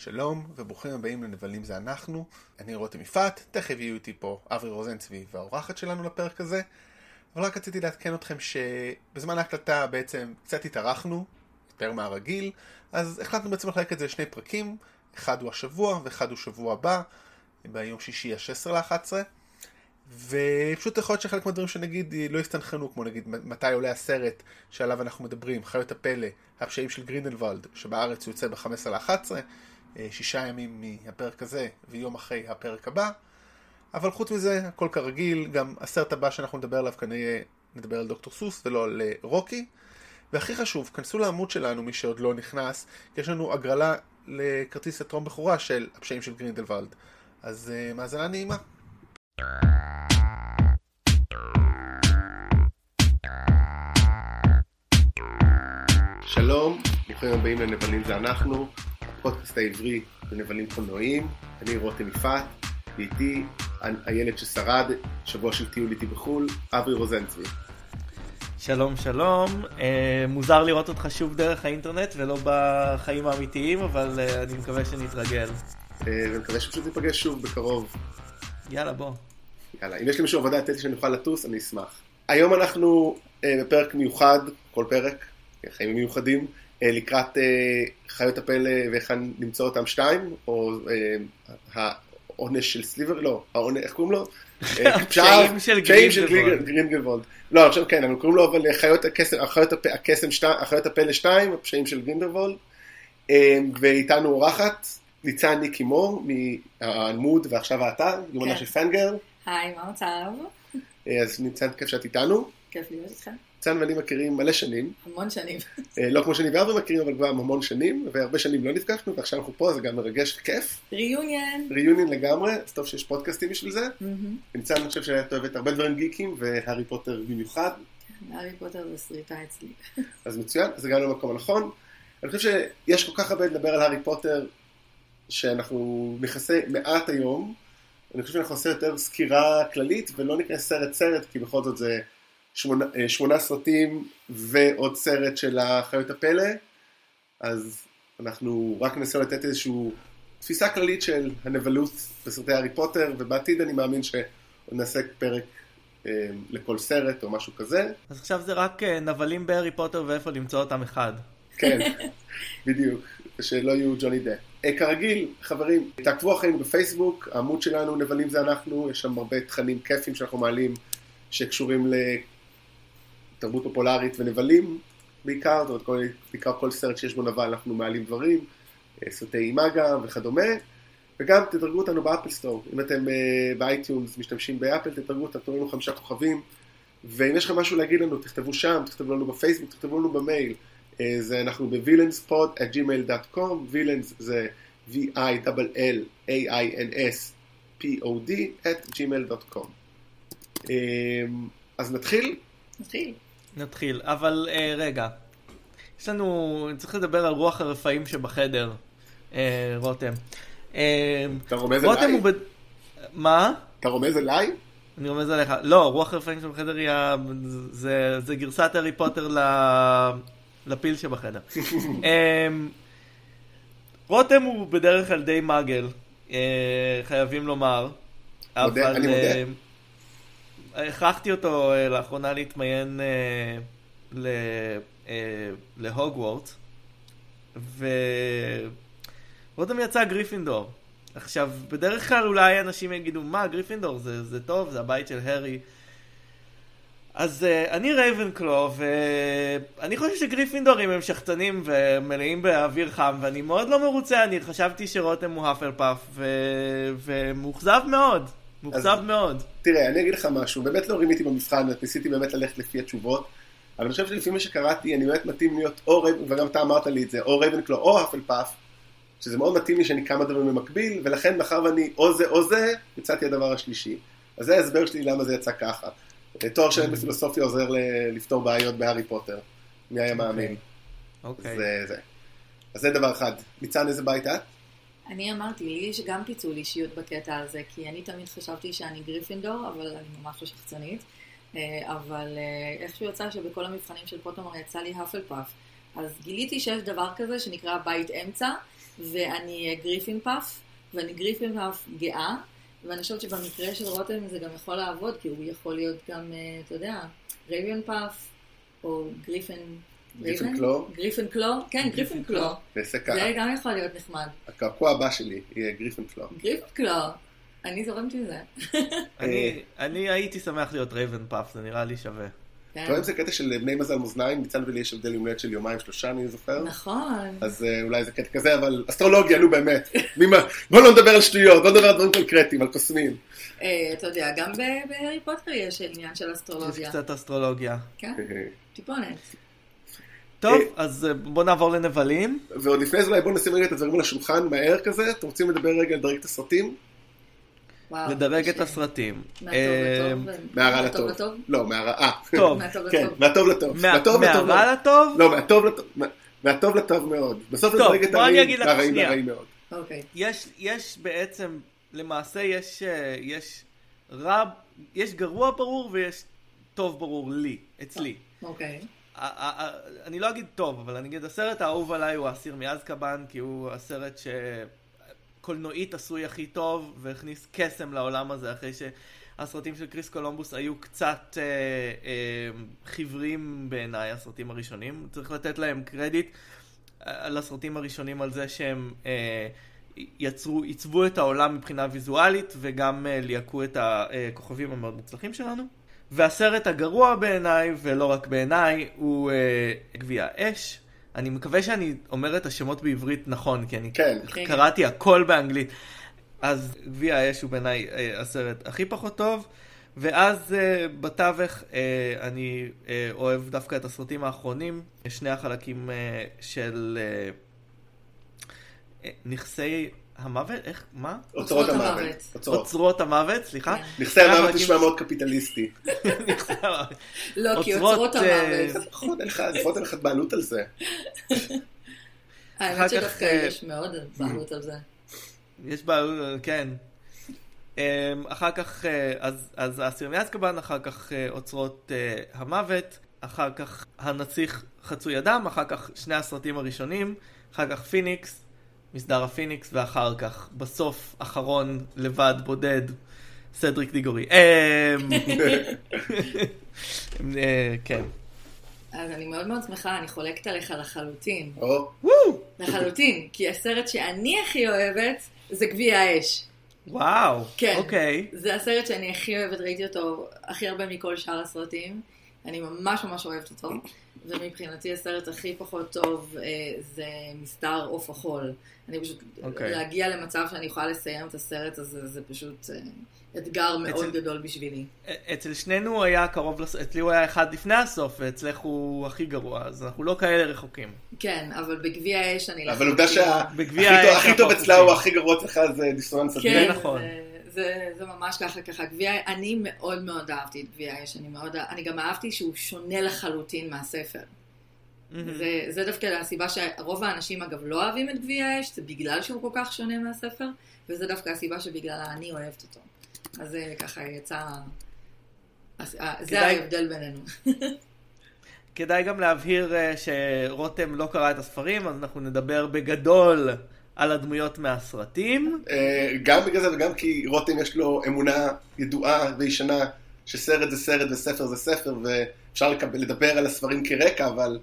שלום וברוכים הבאים לנבלים זה אנחנו, אני רותם יפעת, תכף יהיו איתי פה אברי רוזנצבי והאורחת שלנו לפרק הזה, אבל רק רציתי לעדכן אתכם שבזמן ההקלטה בעצם קצת התארחנו, יותר מהרגיל, אז החלטנו בעצם לחלק את זה לשני פרקים, אחד הוא השבוע ואחד הוא שבוע הבא, ביום שישי ה-16 ל-11, ופשוט יכול להיות שחלק מהדברים שנגיד לא הסתנכרנו, כמו נגיד מתי עולה הסרט שעליו אנחנו מדברים, חיות הפלא, הפשעים של גרינדלוולד, שבארץ יוצא ב-15 ל-11, שישה ימים מהפרק הזה ויום אחרי הפרק הבא. אבל חוץ מזה, הכל כרגיל, גם הסרט הבא שאנחנו נדבר עליו כנראה נדבר על דוקטור סוס ולא על רוקי. והכי חשוב, כנסו לעמוד שלנו, מי שעוד לא נכנס, כי יש לנו הגרלה לכרטיס הטרום בכורה של הפשעים של גרינדלוולד. אז uh, האזנה נעימה. שלום, ברוכים הבאים לנבלים זה אנחנו. הפודקאסט העברי בנבלים קולנועיים. אני רותם יפעת, ואיתי הילד ששרד, שבוע של טיול איתי בחו"ל, אברי רוזנצבי. שלום שלום, אה, מוזר לראות אותך שוב דרך האינטרנט ולא בחיים האמיתיים, אבל אה, אני מקווה שנתרגל. אה, ומקווה שפשוט ניפגש שוב בקרוב. יאללה בוא. יאללה, אם יש לי מישהו עבודה לתת לי שאני אוכל לטוס, אני אשמח. היום אנחנו אה, בפרק מיוחד, כל פרק, חיים מיוחדים. אה, לקראת אה, חיות הפלא ואיך למצוא אותם שתיים, או אה, העונש של סליבר, לא, העונש, איך קוראים לו? פשעים של גרינדלוולד. לא, עכשיו כן, אבל קוראים לו אבל חיות הקסם, חיות הפלא שתיים, הפשעים של גרינדלוולד. ואיתנו אורחת, ניצן ניקי מור, מהעמוד ועכשיו האתר, יומנה, כן, של פנגירל. היי, מה המצב? אז ניצן, כיף שאת איתנו. כיף להיות איתכם. ניצן ואני מכירים מלא שנים. המון שנים. אה, לא כמו שאני ואבי מכירים, אבל כבר המון שנים, והרבה שנים לא נפגשנו, ועכשיו אנחנו פה, זה גם מרגש וכיף. ריוניון. ריוניון לגמרי, אז טוב שיש פודקאסטים בשביל זה. ניצן, אני חושב שאת אוהבת הרבה דברים גיקים, והארי פוטר במיוחד. הארי פוטר זה שריטה אצלי. אז מצוין, זה גם למקום הנכון. אני חושב שיש כל כך הרבה לדבר על הארי פוטר, שאנחנו נכנסה מעט היום. אני חושב שאנחנו נעשה יותר סקירה כללית, ולא ניכנס סרט סרט, כי בכל זאת זה... שמונה, אה, שמונה סרטים ועוד סרט של החיות הפלא, אז אנחנו רק ננסה לתת איזושהי תפיסה כללית של הנבלות בסרטי הארי פוטר, ובעתיד אני מאמין שעוד נעשה פרק אה, לכל סרט או משהו כזה. אז עכשיו זה רק אה, נבלים בהארי פוטר ואיפה למצוא אותם אחד. כן, בדיוק, שלא יהיו ג'וני דפ. אה, כרגיל, חברים, תעקבו אחרינו בפייסבוק, העמוד שלנו נבלים זה אנחנו, יש שם הרבה תכנים כיפים שאנחנו מעלים שקשורים תרבות פופולרית ונבלים בעיקר, זאת אומרת, כל, בעיקר כל סרט שיש בו נבל אנחנו מעלים דברים, אה, סרטי אימה וכדומה, וגם תדרגו אותנו ב Apple Store, אם אתם uh, ב iTunes משתמשים באפל, תדרגו אותנו, תנו לנו חמישה כוכבים, ואם יש לכם משהו להגיד לנו, תכתבו שם, תכתבו לנו בפייסבוק, תכתבו לנו במייל, uh, זה אנחנו ב-villanspod at gmail.com, וילאנס זה v-i-l-l-a-i-n-s p-o-d at gmail.com. Uh, אז נתחיל? נתחיל. נתחיל, אבל uh, רגע, יש לנו, צריך לדבר על רוח הרפאים שבחדר, uh, רותם. Uh, אתה רומז אליי? הוא ב... מה? אתה רומז אליי? אני רומז עליך. לא, רוח הרפאים שבחדר היא ה... זה, זה גרסת הארי פוטר ל... לפיל שבחדר. um, רותם הוא בדרך כלל די מאגל, uh, חייבים לומר. מודה, אבל, אני מודה. הכרחתי אותו uh, לאחרונה להתמיין uh, uh, להוגוורטס, ורותם יצא גריפינדור. עכשיו, בדרך כלל אולי אנשים יגידו, מה, גריפינדור זה, זה טוב, זה הבית של הארי. אז אה, אני רייבנקלו, ואני חושב שגריפינדורים הם שחצנים ומלאים באוויר חם, ואני מאוד לא מרוצה, אני חשבתי שרותם הוא הפלפאף, ו... ומאוכזב מאוד. מאוכזב מאוד. תראה, אני אגיד לך משהו, באמת לא רימיתי במבחן, ניסיתי באמת ללכת לפי התשובות, אבל אני חושב שלפי מה שקראתי, אני באמת מתאים להיות או רייבן, וגם אתה אמרת לי את זה, או רייבנקלו או הפלפאף, שזה מאוד מתאים לי שאני כמה דברים במקביל, ולכן מאחר ואני או זה או זה, יצאתי הדבר השלישי. אז זה ההסבר שלי למה זה יצא ככה. תואר שלם בפילוסופיה עוזר לפתור בעיות בהארי פוטר. מי היה מאמין. אוקיי. אז זה דבר אחד. ניצן, איזה בית את? אני אמרתי, לי יש גם פיצול אישיות בקטע הזה, כי אני תמיד חשבתי שאני גריפינדור, אבל אני ממש לא שחצנית. אה, אבל אה, איכשהו יצא שבכל המבחנים של פוטרמור יצא לי הפלפאף. אז גיליתי שיש דבר כזה שנקרא בית אמצע, ואני גריפינפאף, ואני גריפינפאף גאה, ואני חושבת שבמקרה של רותם זה גם יכול לעבוד, כי הוא יכול להיות גם, אה, אתה יודע, רייביון פאף, או גריפין... רייבן? קלו? גריפין קלו? כן, גריפין קלו. נעשה ככה. זה גם יכול להיות נחמד. הקעקוע הבא שלי יהיה גריפין קלו. גריפין קלו, אני זורמת עם זה. אני- אני הייתי שמח להיות רייבן פאף, זה נראה לי שווה. כן. אתה רואה אם זה קטע של בני מזל מאזניים? ניצן ולי יש הבדל יום הולדת של יומיים שלושה אני זוכר. נכון. אז אה, אולי זה קטע כזה, אבל אסטרולוגיה, נו באמת. בוא לא נדבר על שטויות, בוא נדבר על דברים קונקרטיים, על קוסמים. אה, אתה יודע, גם ב- בהארי פוטר יש עניין של יש אסטרולוגיה. קצת אסטרולוגיה. כן, טיפונת. טוב, אה, אז אה, בוא נעבור לנבלים. ועוד לפני זה אולי בואו נשים רגע את הדברים על השולחן מהר כזה. אתם רוצים לדבר רגע על דרג את הסרטים? וואו. לדרג את. הסרטים. מהטוב אה, לטוב. מהרע לטוב. לא, מהרע, אה. טוב, מהטוב כן, לטוב. מהטוב לטוב. מהרע לטוב? לא, מהטוב לטוב. מה- מהטוב לטוב מאוד. בסוף נדרג את בוא אני הרעים, שנייה. והרעים מאוד. אוקיי. יש, יש בעצם, למעשה יש, יש רע, יש גרוע ברור ויש טוב ברור לי, אצלי. אוקיי. אני לא אגיד טוב, אבל אני אגיד הסרט האהוב עליי הוא האסיר מאזקבאן, כי הוא הסרט שקולנועית עשוי הכי טוב, והכניס קסם לעולם הזה, אחרי שהסרטים של קריס קולומבוס היו קצת אה, אה, חיוורים בעיניי, הסרטים הראשונים. צריך לתת להם קרדיט אה, על הסרטים הראשונים על זה שהם אה, יצרו, עיצבו את העולם מבחינה ויזואלית, וגם אה, ליהקו את הכוכבים המאוד מוצלחים שלנו. והסרט הגרוע בעיניי, ולא רק בעיניי, הוא אה, גביע האש. אני מקווה שאני אומר את השמות בעברית נכון, כי אני כן. כן. קראתי הכל באנגלית. אז גביע האש הוא בעיניי אה, הסרט הכי פחות טוב. ואז אה, בתווך אה, אני אה, אוהב דווקא את הסרטים האחרונים, שני החלקים אה, של אה, אה, נכסי המוות, איך, מה? אוצרות המוות. אוצרות. המוות, סליחה. כן. נכסי המוות נשמע מאוד קפיטליסטי. לא, כי אוצרות, אה, המוות. לפחות אין לך בעלות על זה. האמת שדווקא אה, יש מאוד בעלות על זה. יש בעיה, כן. אמ, אחר כך, אה, אז, אז האסיר מאזקבאן, אחר כך אה, אוצרות אה, המוות, אחר כך הנסיך חצוי הדם, אחר כך שני הסרטים הראשונים, אחר כך פיניקס, מסדר הפיניקס, ואחר כך, בסוף, אחרון, לבד, בודד, סדריק דיגורי. אמ, אה, כן. אז אני מאוד מאוד שמחה, אני חולקת עליך לחלוטין. לחלוטין. כי הסרט שאני הכי אוהבת זה גביע האש. וואו, כן. אוקיי. זה הסרט שאני הכי אוהבת, ראיתי אותו הכי הרבה מכל שאר הסרטים. אני ממש ממש אוהבת אותו. ומבחינתי הסרט הכי פחות טוב אה, זה מסתר עוף החול. אני פשוט, אוקיי. להגיע למצב שאני יכולה לסיים את הסרט הזה, זה פשוט אה, אתגר מאוד אצל- גדול בשבילי. אצל שנינו היה קרוב, לס... אצלי הוא היה אחד לפני הסוף, ואצלך הוא הכי גרוע, אז אנחנו לא כאלה רחוקים. כן, אבל בגביע האש אני... אבל עובדה שהכי טוב- אצלה הוא. הכי גרוע אצלך זה דיסוננס כן. זה נכון. זה, זה, זה ממש ככה, ככה. גביע, אני מאוד מאוד אהבתי את גביע האש, אני מאוד, אני גם אהבתי שהוא שונה לחלוטין מהספר. מהמם. זה, זה דווקא הסיבה שרוב האנשים אגב לא אוהבים את גביע האש, זה בגלל שהוא כל כך שונה מהספר, וזה דווקא הסיבה שבגללה אני אוהבת אותו. אז זה ככה יצא, אז, אה, זה כדאי- ההבדל בינינו. כדאי גם להבהיר אה, שרותם לא קרא את הספרים, אז אנחנו נדבר בגדול על הדמויות מהסרטים. אה, גם בגלל זה וגם כי רותם יש לו אמונה ידועה וישנה שסרט זה סרט וספר זה ספר ואפשר לדבר על הספרים כרקע אבל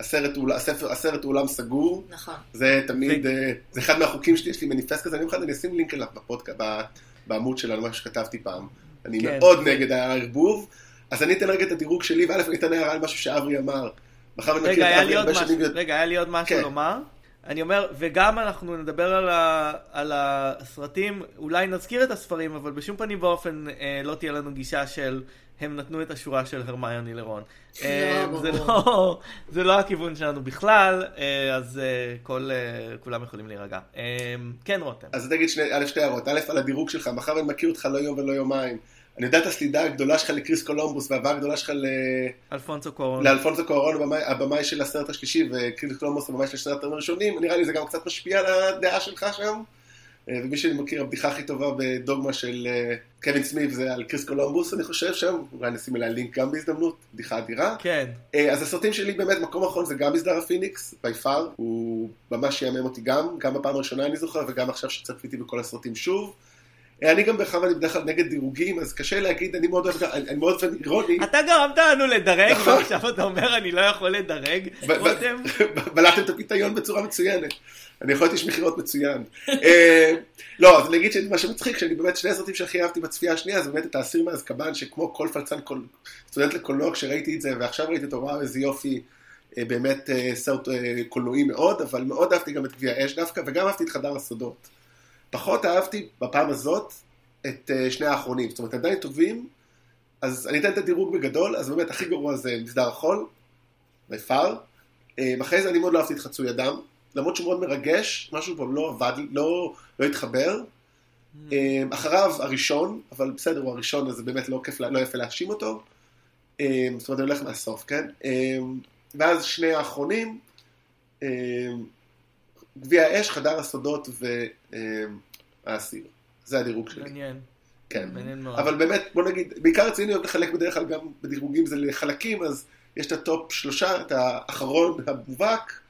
הסרט הוא, הספר, הסרט הוא עולם סגור נכון. זה תמיד, ו- אה, זה אחד מהחוקים שלי, יש לי מניפסט כזה, אני אחד אני אשים לינק אליו בפודקאסט, ב- בעמוד שלנו, מה שכתבתי פעם. אני כן. מאוד נגד הערבוב, אז אני אתן רגע את הדירוג שלי, וא' אני אתן הערה על משהו שאברי אמר. מאחר מכיר את אברי הרבה שנים, רגע, היה לי עוד משהו כן. לומר. אני אומר, וגם אנחנו נדבר על, ה, על הסרטים, אולי נזכיר את הספרים, אבל בשום פנים ואופן אה, לא תהיה לנו גישה של הם נתנו את השורה של הרמיוני לרון. אה, לא, זה, ברור. לא, זה לא הכיוון שלנו בכלל, אה, אז אה, כל, אה, כולם יכולים להירגע. אה, כן, רותם. אז תגיד שני, שתי הערות, א', על הדירוג שלך, מאחר ואני מכיר אותך לא יום ולא יומיים, אני יודע את הסלידה הגדולה שלך לקריס קולומבוס, והאהבה הגדולה שלך ל... אלפונסו קוארון. לאלפונסו קוארון, הבמאי- הבמאי של הסרט השלישי, וקריס קולומבוס הבמאי של הסרט הראשונים, נראה לי זה גם קצת משפיע על הדעה שלך שם. אה, ומי שאני מכיר, הבדיחה הכי טובה בדוגמה של אה, קווין סמית' זה על קריס קולומבוס, אני חושב שם, אולי נשים אליה לינק גם בהזדמנות, בדיחה אדירה. כן. אה, אז הסרטים שלי באמת, מקום אחרון זה גם מסדר הפיניקס, by far, הוא ממש שעמם אותי גם, גם בפעם הראשונה אני זוכר, וגם עכשיו שצפיתי בכל הסרטים שוב. אני גם בכלל, אני בדרך כלל נגד דירוגים, אז קשה להגיד, אני מאוד אוהב, אני מאוד אוהב אירוני. אתה גרמת לנו לדרג, נכון. ועכשיו אתה אומר אני לא יכול לדרג. בלעתם את הפיתיון בצורה מצוינת. אני יכול להיות איש מכירות מצוין. אה, לא, אז אני אגיד שמה שמצחיק, שאני באמת, שני הסרטים שהכי אהבתי בצפייה השנייה, זה באמת את האסיר מאזקבאן, שכמו כל פלצן, סטודנט לקולנוע, כשראיתי את זה, ועכשיו ראיתי אותו, וואו, איזה יופי, אה, באמת אה, סרט קולנועי מאוד, אבל מאוד אהבתי גם את גביע האש דווקא, וגם אהבתי את חדר הסודות. פחות אהבתי בפעם הזאת את אה, שני האחרונים, זאת אומרת, עדיין טובים, אז אני אתן את הדירוג בגדול, אז באמת הכי גרוע זה מסדר החול, בפאר. אחרי זה אני מאוד לא אהבתי את חצוי אדם, למרות שהוא מאוד מרגש, משהו פה לא עבד, לא, לא התחבר. אה, אחריו הראשון, אבל בסדר, הוא הראשון, אז זה באמת לא כיף, לא יפה להאשים אותו. אה, זאת אומרת, אני הולך מהסוף, כן? אה, ואז שני האחרונים, אה, גביע האש, חדר הסודות והאסיר. זה הדירוג שלי. מעניין, כן. מעניין מאוד. אבל באמת, בוא נגיד, בעיקר רציני אוהב לחלק בדרך כלל גם בדירוגים זה לחלקים, אז יש את ה top שלושה, את האחרון המובהק,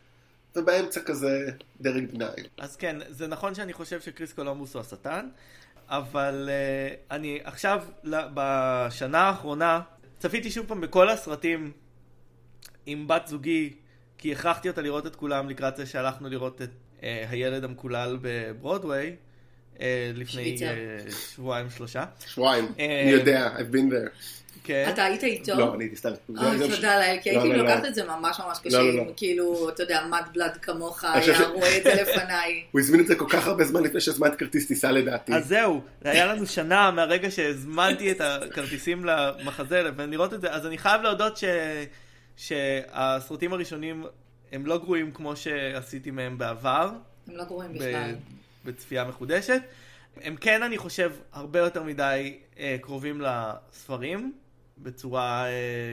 ובאמצע כזה דרג ביניים. אז כן, זה נכון שאני חושב שקריס קולומבוס הוא השטן, אבל אה, אני עכשיו, ל- בשנה האחרונה, צפיתי שוב פעם בכל הסרטים עם בת זוגי, כי הכרחתי אותה לראות את כולם לקראת זה שהלכנו לראות את אה, הילד המקולל בברודוויי. אה, לפני אה, שבועיים שלושה. שבועיים, אה, אני יודע, I've been there. כן. אתה היית איתו? לא, אני הייתי סתם. אוי, זה- תודה לאל, כי לא, הייתי לא, לא. לוקחת את זה ממש ממש קשה, לא, לא, לא. כאילו, אתה יודע, מד בלד כמוך היה רואה את זה לפניי. הוא הזמין את זה כל כך הרבה זמן לפני שהזמנתי כרטיס טיסה לדעתי. אז זהו, זה היה לנו שנה מהרגע שהזמנתי את הכרטיסים למחזה לבין לראות את זה, אז אני חייב להודות ש... שהסרטים הראשונים הם לא גרועים כמו שעשיתי מהם בעבר, הם לא גרועים. בכלל. בצפייה מחודשת. הם כן, אני חושב, הרבה יותר מדי אה, קרובים לספרים, בצורה אה,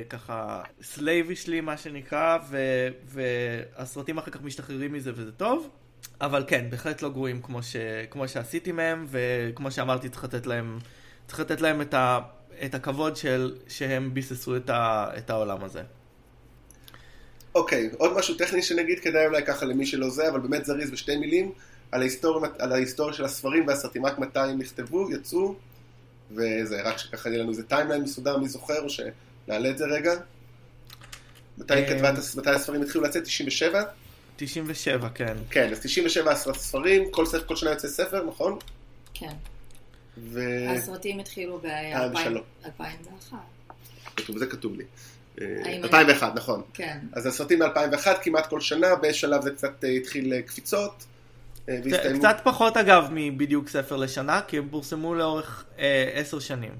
ככה slavishly מה שנקרא, ו... והסרטים אחר כך משתחררים מזה וזה טוב. אבל כן, בהחלט לא גרועים כמו, ש... כמו שעשיתי מהם, וכמו שאמרתי, צריך לתת להם, צריך לתת להם את, ה... את הכבוד של... שהם ביססו את, ה... את העולם הזה. אוקיי, עוד משהו טכני שנגיד, כדאי אולי ככה למי שלא זה, אבל באמת זריז בשתי מילים, על ההיסטוריה, על ההיסטוריה של הספרים והסרטים, רק מתי הם נכתבו, יצאו, וזה, רק שככה יהיה לנו איזה timeline מסודר, מי זוכר, או שנעלה את זה רגע. מתי אה, הס- מתי הספרים התחילו לצאת? 97? 97, כן. כן, אז 97 ספרים, כל ספר- כל שנה יוצא ספר, נכון? כן. ו... הסרטים התחילו אה, בשלום. ב-2001. כתוב, זה כתוב לי. אה, האם 2001, נכון. כן. אז הסרטים ב-2001 כמעט כל שנה, באיזשהו שלב זה קצת אה, התחיל אה, קפיצות. אה, והסתיימו. קצת פחות אגב מבדיוק ספר לשנה, כי הם פורסמו לאורך אה, עשר שנים.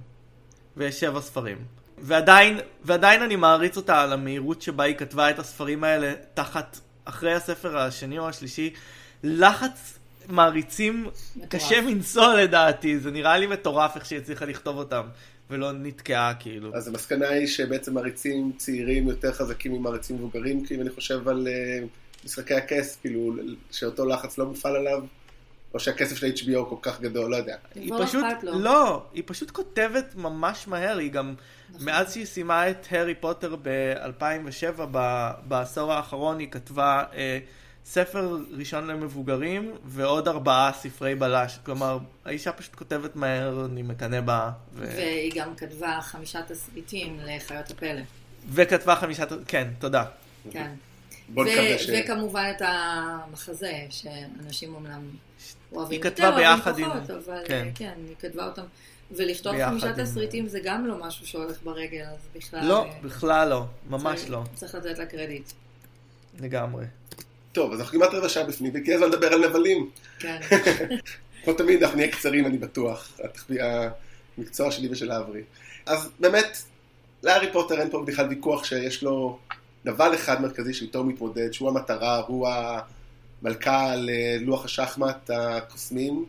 ויש שבע ספרים. ועדיין, ועדיין אני מעריץ אותה על המהירות שבה היא כתבה את הספרים האלה תחת, אחרי הספר השני או השלישי, לחץ מעריצים מטורף. קשה מנשוא לדעתי, זה נראה לי מטורף איך שהיא הצליחה לכתוב אותם, ולא נתקעה כאילו. אז המסקנה היא שבעצם מעריצים צעירים יותר חזקים ממעריצים מבוגרים, כי אם אני חושב על אה, משחקי הכס, כאילו, שאותו לחץ לא מופעל עליו, או שהכסף של HBO כל כך גדול, לא יודע. היא לא פשוט, לו. לא, היא פשוט כותבת ממש מהר, היא גם, נכון. מאז שהיא סיימה את הארי פוטר ב-2007, בעשור האחרון היא כתבה אה, ספר ראשון למבוגרים ועוד ארבעה ספרי בלש, כלומר, האישה פשוט כותבת מהר, אני מקנא בה, ו... והיא גם כתבה חמישה תסריטים לחיות הפלא. וכתבה חמישה, כן, תודה. כן. בוא ו- נקווה ש... וכמובן את המחזה, שאנשים אומנם אוהבים יותר, אוהבים ביחד עם- פחות, אבל כן. כן. היא כתבה אותם. ולכתוב חמישה עם- תסריטים זה גם לא משהו שהולך ברגל, אז בכלל... לא, אה, בכלל לא, ממש צריך- לא, צריך לתת לה קרדיט. לגמרי. טוב, אז אנחנו כמעט רבע שעה בפנים, והגיע הזמן לדבר על נבלים. כן. כמו תמיד, אנחנו נהיה קצרים, אני בטוח. המקצוע שלי ושל האברי. אז באמת, להארי פוטר אין פה בכלל ויכוח שיש לו נבל אחד מרכזי שאיתו מתמודד, שהוא המטרה, הוא המלכה על לוח שחמט הקוסמים.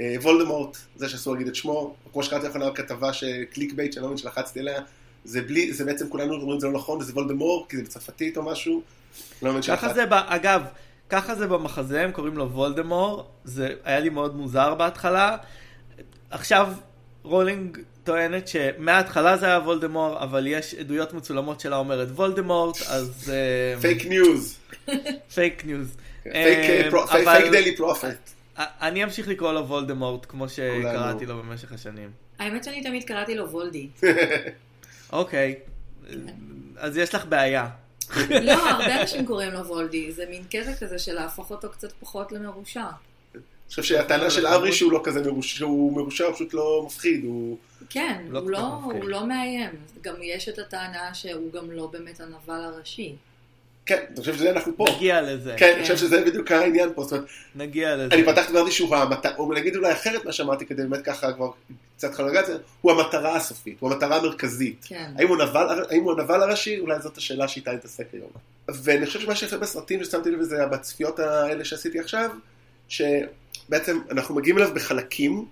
אה, וולדמורט, זה שאסור להגיד את שמו, כמו שקראתי לאחרונה בכתבה ש clickbait, שאני לא מבין שלחצתי עליה, זה בלי, זה בעצם כולנו אומרים זה לא נכון, וזה וולדמורט, כי זה בצרפתית או משהו. לא ככה. זה, אגב, ככה זה במחזה, הם קוראים לו וולדמור, זה היה לי מאוד מוזר בהתחלה. עכשיו רולינג טוענת שמההתחלה זה היה וולדמור, אבל יש עדויות מצולמות שלה אומרת וולדמורט, אז... fake news. fake news. fake Daily Prophet. אני אמשיך לקרוא לו וולדמורט, כמו שקראתי לו במשך השנים. האמת שאני תמיד קראתי לו וולדי. אוקיי, אז יש לך בעיה. לא, הרבה אנשים קוראים לו וולדי, זה מין קטע כזה של להפוך אותו קצת פחות למרושע. אני חושב שהטענה של אברי שהוא לא כזה מרושע, שהוא מרושע, הוא פשוט לא מפחיד, הוא... כן, הוא לא, הוא לא מאיים. גם יש את הטענה שהוא גם לא באמת הנבל הראשי. כן, אני חושב שזה אנחנו פה. נגיע לזה. כן, אני חושב שזה בדיוק העניין פה. זאת אומרת, נגיע לזה. אני פתחתי ואמרתי שהוא המטרה, או נגיד אולי אחרת מה שאמרתי, כדי באמת ככה כבר קצת חלגה את זה, הוא המטרה הסופית, הוא המטרה המרכזית. כן. האם הוא הנבל, האם הוא הנבל הראשי? אולי זאת השאלה שאיתה נתעסק היום. ואני חושב שמה שיפה בסרטים ששמתי לב לזה, בצפיות האלה שעשיתי עכשיו, שבעצם אנחנו מגיעים אליו בחלקים,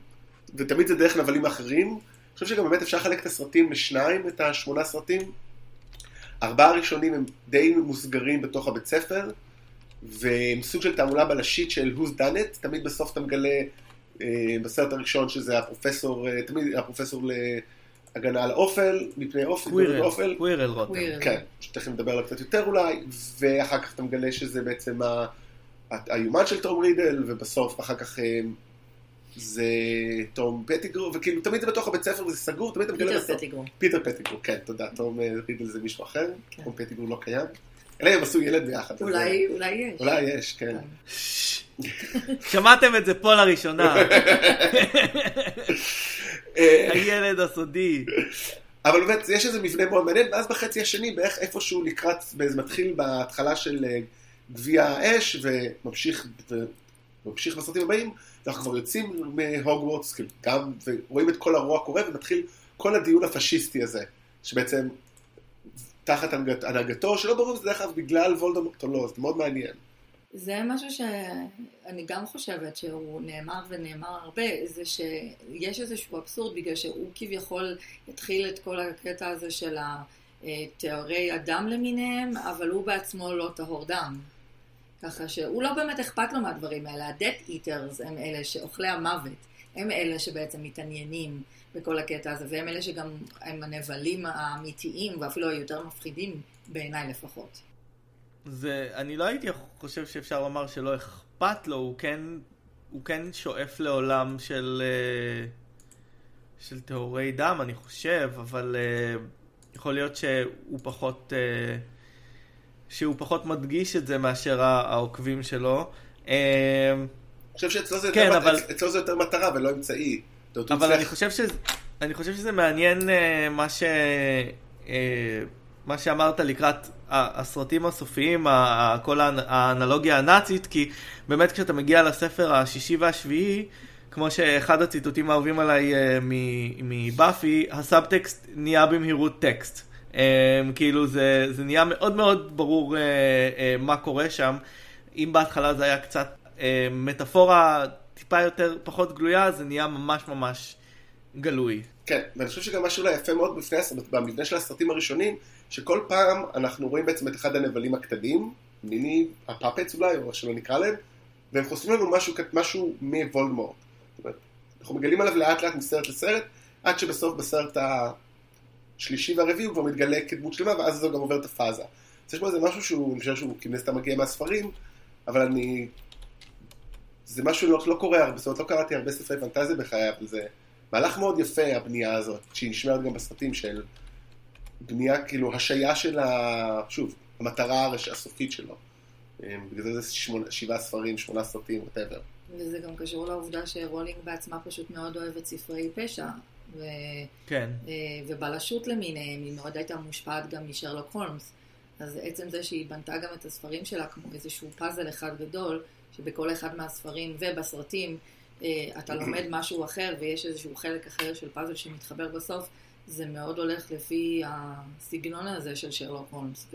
ותמיד זה דרך נבלים אחרים. אני חושב שגם באמת אפשר לחלק את הסרטים לשניים, את השמונה סרטים. ארבעה הראשונים הם די מוסגרים בתוך הבית ספר, והם סוג של תעמולה בלשית של who's done it, תמיד בסוף אתה מגלה בסרט הראשון שזה הפרופסור, אה, תמיד הפרופסור להגנה על האופל, מפני אופל, קווירל, קווירל רותם. כן, שתכף נדבר עליו קצת יותר אולי, ואחר כך אתה מגלה שזה בעצם היומן של תום רידל, ובסוף אחר כך אה, זה תום פטיגרו, וכאילו תמיד זה בתוך הבית ספר וזה סגור, תמיד אתה מגלה בסוף. פיטר פטיגרו. פיטר פטיגרו, כן, תודה. תום רידל זה מישהו אחר, כן. תום פטיגרו לא קיים. אלא הם עשו ילד ביחד. אולי, אולי יש. אולי יש, כן. שמעתם את זה פה לראשונה. הילד הסודי. אבל באמת, יש איזה מבנה מאוד מעניין, ואז בחצי השני, בערך איפשהו לקראת, זה מתחיל בהתחלה של גביע האש, וממשיך, וממשיך בסרטים הבאים, אנחנו כבר יוצאים מהוגוורטס, גם, ורואים את כל הרוע קורה, ומתחיל כל הדיון הפשיסטי הזה, שבעצם תחת הנהגתו, שלא ברור אם זה דרך אגב בגלל וולדמורט או לא, זה מאוד מעניין. זה משהו שאני גם חושבת שהוא נאמר ונאמר הרבה, זה שיש איזשהו אבסורד בגלל שהוא כביכול התחיל את כל הקטע הזה של התיאורי הדם למיניהם, אבל הוא בעצמו לא טהור דם. ככה שהוא לא באמת אכפת לו מהדברים האלה, ה-death eaters הם אלה שאוכלי המוות, הם אלה שבעצם מתעניינים בכל הקטע הזה, והם אלה שגם הם הנבלים האמיתיים ואפילו היותר מפחידים בעיניי לפחות. זה, אני לא הייתי חושב שאפשר לומר שלא אכפת לו, הוא כן, הוא כן שואף לעולם של, אה, של טהורי דם, אני חושב, אבל אה, יכול להיות שהוא פחות, אה, שהוא פחות מדגיש את זה מאשר העוקבים שלו. אני חושב שאצלו זה, כן, יותר, אבל... אצלו זה יותר מטרה ולא אמצעי. אבל אני חושב, שזה, אני חושב שזה מעניין מה ש... מה שאמרת לקראת הסרטים הסופיים, כל האנלוגיה הנאצית, כי באמת כשאתה מגיע לספר השישי והשביעי, כמו שאחד הציטוטים האהובים עליי מבאפי, הסאבטקסט נהיה במהירות טקסט. כאילו זה, זה נהיה מאוד מאוד ברור מה קורה שם. אם בהתחלה זה היה קצת מטאפורה טיפה יותר, פחות גלויה, זה נהיה ממש ממש גלוי. כן, ואני חושב שגם משהו אולי יפה מאוד בפני, במבנה של הסרטים הראשונים, שכל פעם אנחנו רואים בעצם את אחד הנבלים הקטנים, מיני הפאפץ אולי, או שלא נקרא להם, והם חושפים לנו משהו, משהו מוולדמורט. זאת אומרת, אנחנו מגלים עליו לאט לאט מסרט לסרט, עד שבסוף בסרט השלישי והרביעי הוא כבר מתגלה כדמות שלמה, ואז זה גם עובר את הפאזה. אז יש פה איזה משהו שהוא, אני חושב שהוא כמעט סתם מגיע מהספרים, אבל אני... זה משהו לא, לא קורה הרבה, זאת אומרת, לא קראתי הרבה ספרי פנטזיה בחיי, אבל זה מהלך מאוד יפה, הבנייה הזאת, שהיא נשמרת גם בסרטים של בנייה, כאילו, השעיה של ה... שוב, המטרה הסופית שלו. בגלל זה זה שמונה, שבעה ספרים, שמונה סרטים, whatever. וזה גם קשור לעובדה שרולינג בעצמה פשוט מאוד אוהבת ספרי פשע. ו... כן. ובלשות למיניהם, היא מאוד הייתה מושפעת גם משרלוק הולמס. אז עצם זה שהיא בנתה גם את הספרים שלה כמו איזשהו פאזל אחד גדול, שבכל אחד מהספרים ובסרטים אתה לומד משהו אחר ויש איזשהו חלק אחר של פאזל שמתחבר בסוף, זה מאוד הולך לפי הסגנון הזה של שרלוק הולמס.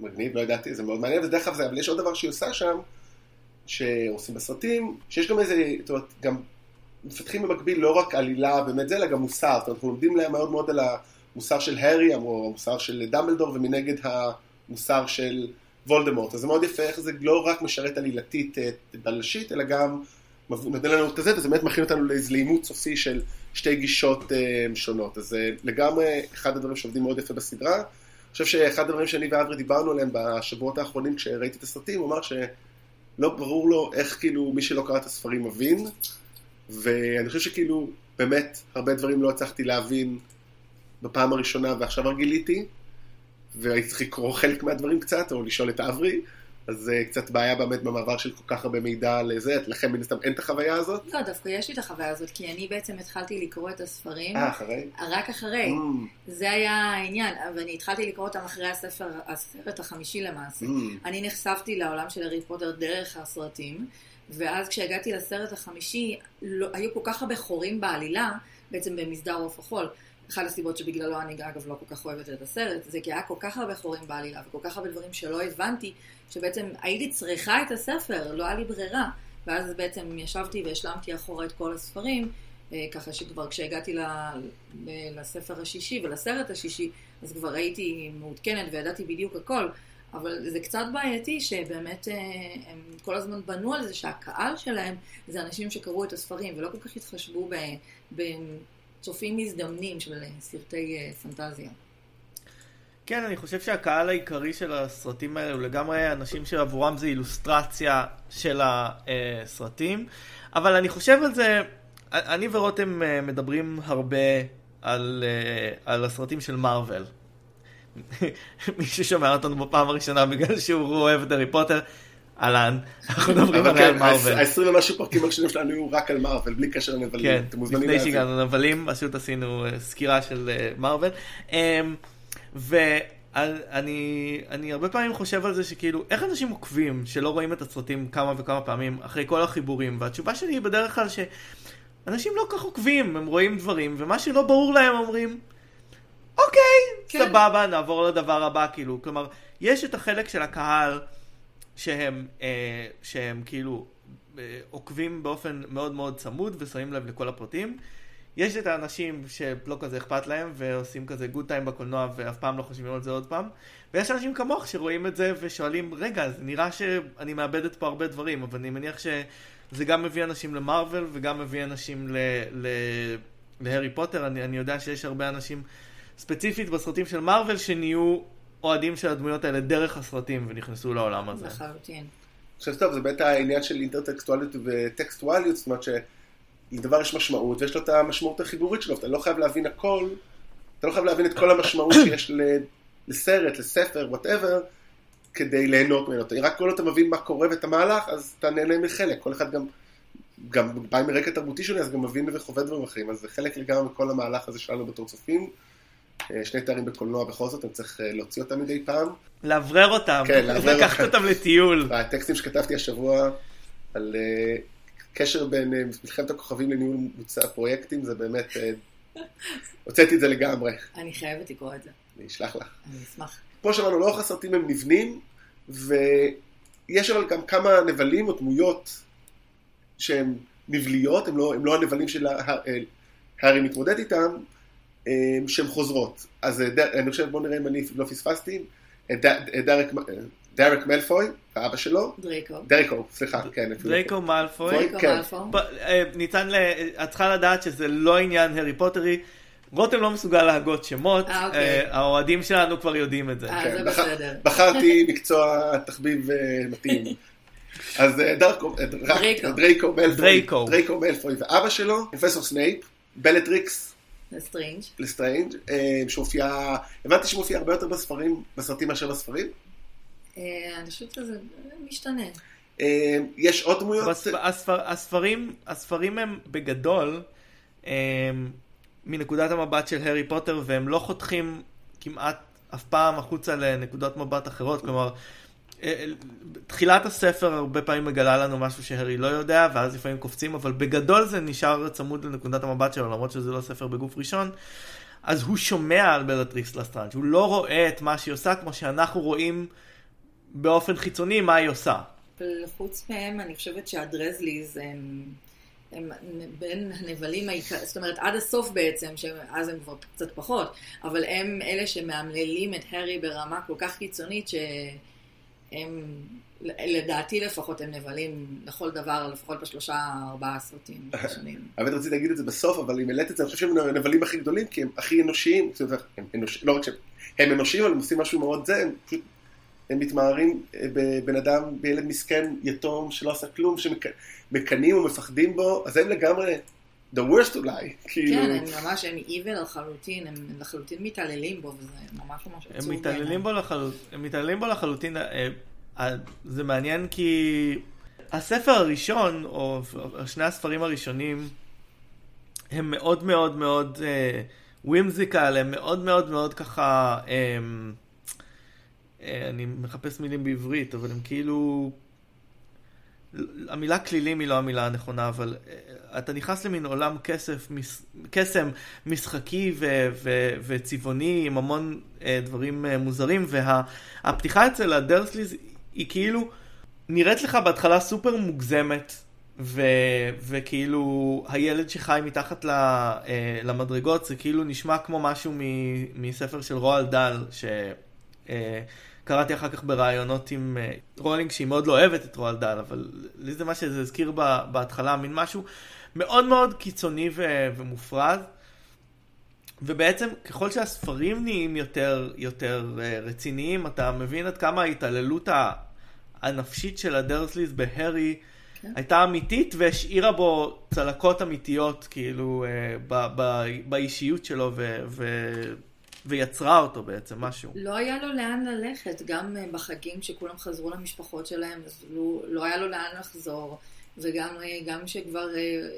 מגניב, לא ידעתי, זה מאוד מעניין, ודרך אגב זה, אבל יש עוד דבר שהיא עושה שם, שעושים בסרטים, שיש גם איזה, זאת אומרת, גם מפתחים במקביל לא רק עלילה באמת זה, אלא גם מוסר, זאת אומרת, אנחנו לומדים להם מאוד מאוד על המוסר של הארי, או המוסר של דמבלדור, ומנגד המוסר של וולדמורט. אז זה מאוד יפה איך זה לא רק משרת עלילתית אה, בלשית, אלא גם נותן לנו את זה, וזה באמת מכין אותנו לאיזה לימוד סופי של שתי גישות אה, שונות. אז זה לגמרי אחד הדברים שעובדים מאוד יפה בסדרה. אני חושב שאחד הדברים שאני ואברי דיברנו עליהם בשבועות האחרונים כשראיתי את הסרטים, הוא אמר שלא ברור לו איך כאילו מי שלא קרא את הספרים מבין, ואני חושב שכאילו באמת הרבה דברים לא הצלחתי להבין בפעם הראשונה ועכשיו גיליתי, והייתי צריך לקרוא חלק מהדברים קצת, או לשאול את אברי, אז זה קצת בעיה באמת במעבר של כל כך הרבה מידע לזה, לכם מן הסתם אין את החוויה הזאת? לא, דווקא יש לי את החוויה הזאת, כי אני בעצם התחלתי לקרוא את הספרים. אה, אחרי? רק אחרי. Mm. זה היה העניין, ואני התחלתי לקרוא אותם אחרי הספר, הסרט החמישי למעשה. Mm. אני נחשפתי לעולם של הארי פוטר דרך הסרטים, ואז כשהגעתי לסרט החמישי, לא, היו כל כך הרבה חורים בעלילה, בעצם במסדר עוף החול. אחת הסיבות שבגללו אני אגב לא כל כך אוהבת את הסרט, זה כי היה כל כך הרבה חורים בעלילה וכל כך הרבה דברים שלא הבנתי, שבעצם הייתי צריכה את הספר, לא היה לי ברירה. ואז בעצם ישבתי והשלמתי אחורה את כל הספרים, אה, ככה שכבר כשהגעתי לספר השישי ולסרט השישי, אז כבר הייתי מעודכנת וידעתי בדיוק הכל. אבל זה קצת בעייתי שבאמת אה, הם כל הזמן בנו על זה שהקהל שלהם זה אנשים שקראו את הספרים ולא כל כך התחשבו בצופים מזדמנים של סרטי אה, פנטזיה. כן, אני חושב שהקהל העיקרי של הסרטים האלה הוא לגמרי אנשים שעבורם זה אילוסטרציה של הסרטים, אבל אני חושב על זה, אני ורותם אה, מדברים הרבה על, על הסרטים של מארוול. מי ששומע אותנו בפעם הראשונה בגלל שהוא אוהב את הארי פוטר, אהלן, אנחנו מדברים על כן, מארוול. ה-20 ומשהו פרקים הראשונים שלנו היו רק על מארוול, בלי קשר לנבלים. כן, לפני שהגענו לנבלים, פשוט עשינו אה, סקירה של אה, מארוול. אמ, ואני אני הרבה פעמים חושב על זה שכאילו, איך אנשים עוקבים שלא רואים את הסרטים כמה וכמה פעמים אחרי כל החיבורים, והתשובה שלי היא בדרך כלל שאנשים לא כך עוקבים, הם רואים דברים, ומה שלא ברור להם אומרים, אוקיי, כן. סבבה, נעבור לדבר הבא, כאילו, כלומר, יש את החלק של הקהל שהם, אה, שהם כאילו אה, עוקבים באופן מאוד מאוד צמוד ושמים לב לכל הפרטים. יש את האנשים שלא כזה אכפת להם ועושים כזה גוד טיים בקולנוע ואף פעם לא חושבים על זה עוד פעם. ויש אנשים כמוך שרואים את זה ושואלים, רגע, זה נראה שאני מאבדת פה הרבה דברים, אבל אני מניח שזה גם מביא אנשים למרוויל וגם מביא אנשים ל... ל... להרי פוטר. אני, אני יודע שיש הרבה אנשים ספציפית בסרטים של מארוול שנהיו אוהדים של הדמויות האלה דרך הסרטים ונכנסו לעולם הזה. לחלוטין. עכשיו טוב, זה באמת העניין של אינטרטקסטואליות וטקסטואליות, זאת אומרת שלדבר יש משמעות ויש לו את המשמעות החיבורית שלו, אתה לא חייב להבין הכל, אתה לא חייב להבין את כל המשמעות שיש לסרט, לספר, וואטאבר, כדי ליהנות ממנו. רק כל עוד אתה מבין מה קורה ואת המהלך, אז אתה נהנה מחלק. כל אחד גם, גם בא מרקע תרבותי שלי, אז גם מבין וחווה דברים אחרים. אז זה חלק לגמרי מכל המהלך הזה שלנו בתור צופים. אה, שני תארים בקולנוע בכל זאת, אני צריך אה, להוציא אותם מדי פעם. לאוורר אותם, כן, לאוורר לקחת אותם לטיול. הטקסטים שכתבתי השבוע על אה, קשר בין מלחמת הכוכבים לניהול מוצא פרויקטים, זה באמת, הוצאתי את זה לגמרי. אני חייבת לקרוא את זה. אני אשלח לך. אני אשמח. כמו שאמרנו, לאורך הסרטים הם נבנים, ויש אבל גם כמה נבלים או דמויות שהן נבליות, הם לא, הם לא הנבלים של הארי מתמודד איתם, שהן חוזרות. אז אה, אני חושב, בואו נראה אם אני לא פספסתי. אה, אה, דרק, דרק מלפוי, האבא שלו. דרייקו. דריקו, סליחה, כן. דרייקו מלפוי. כן. ניתן, את צריכה לדעת שזה לא עניין הארי פוטרי. רותם לא מסוגל להגות שמות, אוקיי. האוהדים שלנו כבר יודעים את זה. אה, זה כן, בסדר. בחרתי מקצוע תחביב מתאים. אז דראקו מאלפוי ואבא שלו, פרופסור סנייפ, בלטריקס, לסטרנג'. לסטרנג', אה, שהופיע, הבנתי שמופיע הרבה יותר בספרים, בסרטים מאשר בספרים. אה, אני חושבת שזה משתנה. אה, יש עוד דמויות? הספרים, הספרים הם בגדול מנקודת המבט של הארי פוטר, והם לא חותכים כמעט אף פעם החוצה לנקודות מבט אחרות, כלומר... תחילת הספר הרבה פעמים מגלה לנו משהו שהרי לא יודע, ואז לפעמים קופצים, אבל בגדול זה נשאר צמוד לנקודת המבט שלו, למרות שזה לא ספר בגוף ראשון. אז הוא שומע על בלטריקס לסטראנג', הוא לא רואה את מה שהיא עושה כמו שאנחנו רואים באופן חיצוני מה היא עושה. חוץ מהם, אני חושבת שהדרסליז הם, הם בין הנבלים זאת אומרת עד הסוף בעצם, שאז הם כבר קצת פחות, אבל הם אלה שמאמללים את הארי ברמה כל כך קיצונית ש... הם, לדעתי לפחות, הם נבלים לכל דבר, לפחות בשלושה, ארבעה סרטים ראשונים. האמת רציתי להגיד את זה בסוף, אבל אם העלית את זה, אני חושב שהם הנבלים הכי גדולים, כי הם הכי אנושיים, זאת אומרת, הם אנוש... לא רק שהם הם אנושיים, אבל הם עושים משהו מאוד זה, הם פשוט, הם מתמהרים אה, בבן אדם, בילד מסכן, יתום, שלא עשה כלום, שמקנאים ומפחדים בו, אז הם לגמרי, the worst אולי, כאילו... כן, הם ממש, הם evil לחלוטין, הם לחלוטין מתעללים בו, וזה ממש ממש עצוב. הם מתעללים בו הם מתעללים בו לחלוטין, אה, אה, זה מעניין כי הספר הראשון, או שני הספרים הראשונים, הם מאוד מאוד מאוד ווימזיקל, הם מאוד מאוד מאוד ככה, הם, אני מחפש מילים בעברית, אבל הם כאילו, המילה כלילים היא לא המילה הנכונה, אבל אתה נכנס למין עולם כסף, מס, קסם משחקי ו, ו, וצבעוני עם המון דברים מוזרים, והפתיחה אצל הדרסליז היא כאילו נראית לך בהתחלה סופר מוגזמת, ו, וכאילו הילד שחי מתחת ל, אה, למדרגות זה כאילו נשמע כמו משהו מ, מספר של רואלד דאל שקראתי אה, אחר כך בראיונות עם אה, רולינג שהיא מאוד לא אוהבת את רואלד דאל אבל לי זה מה שזה הזכיר בהתחלה מין משהו מאוד מאוד קיצוני ו, ומופרז ובעצם ככל שהספרים נהיים יותר, יותר רציניים אתה מבין עד כמה ההתעללות הנפשית של הדרסליס בהרי כן. הייתה אמיתית והשאירה בו צלקות אמיתיות, כאילו, אה, ב, ב, באישיות שלו ו, ו, ויצרה אותו בעצם, משהו. לא היה לו לאן ללכת, גם אה, בחגים שכולם חזרו למשפחות שלהם, אז לא, לא היה לו לאן לחזור. וגם אה, כשכבר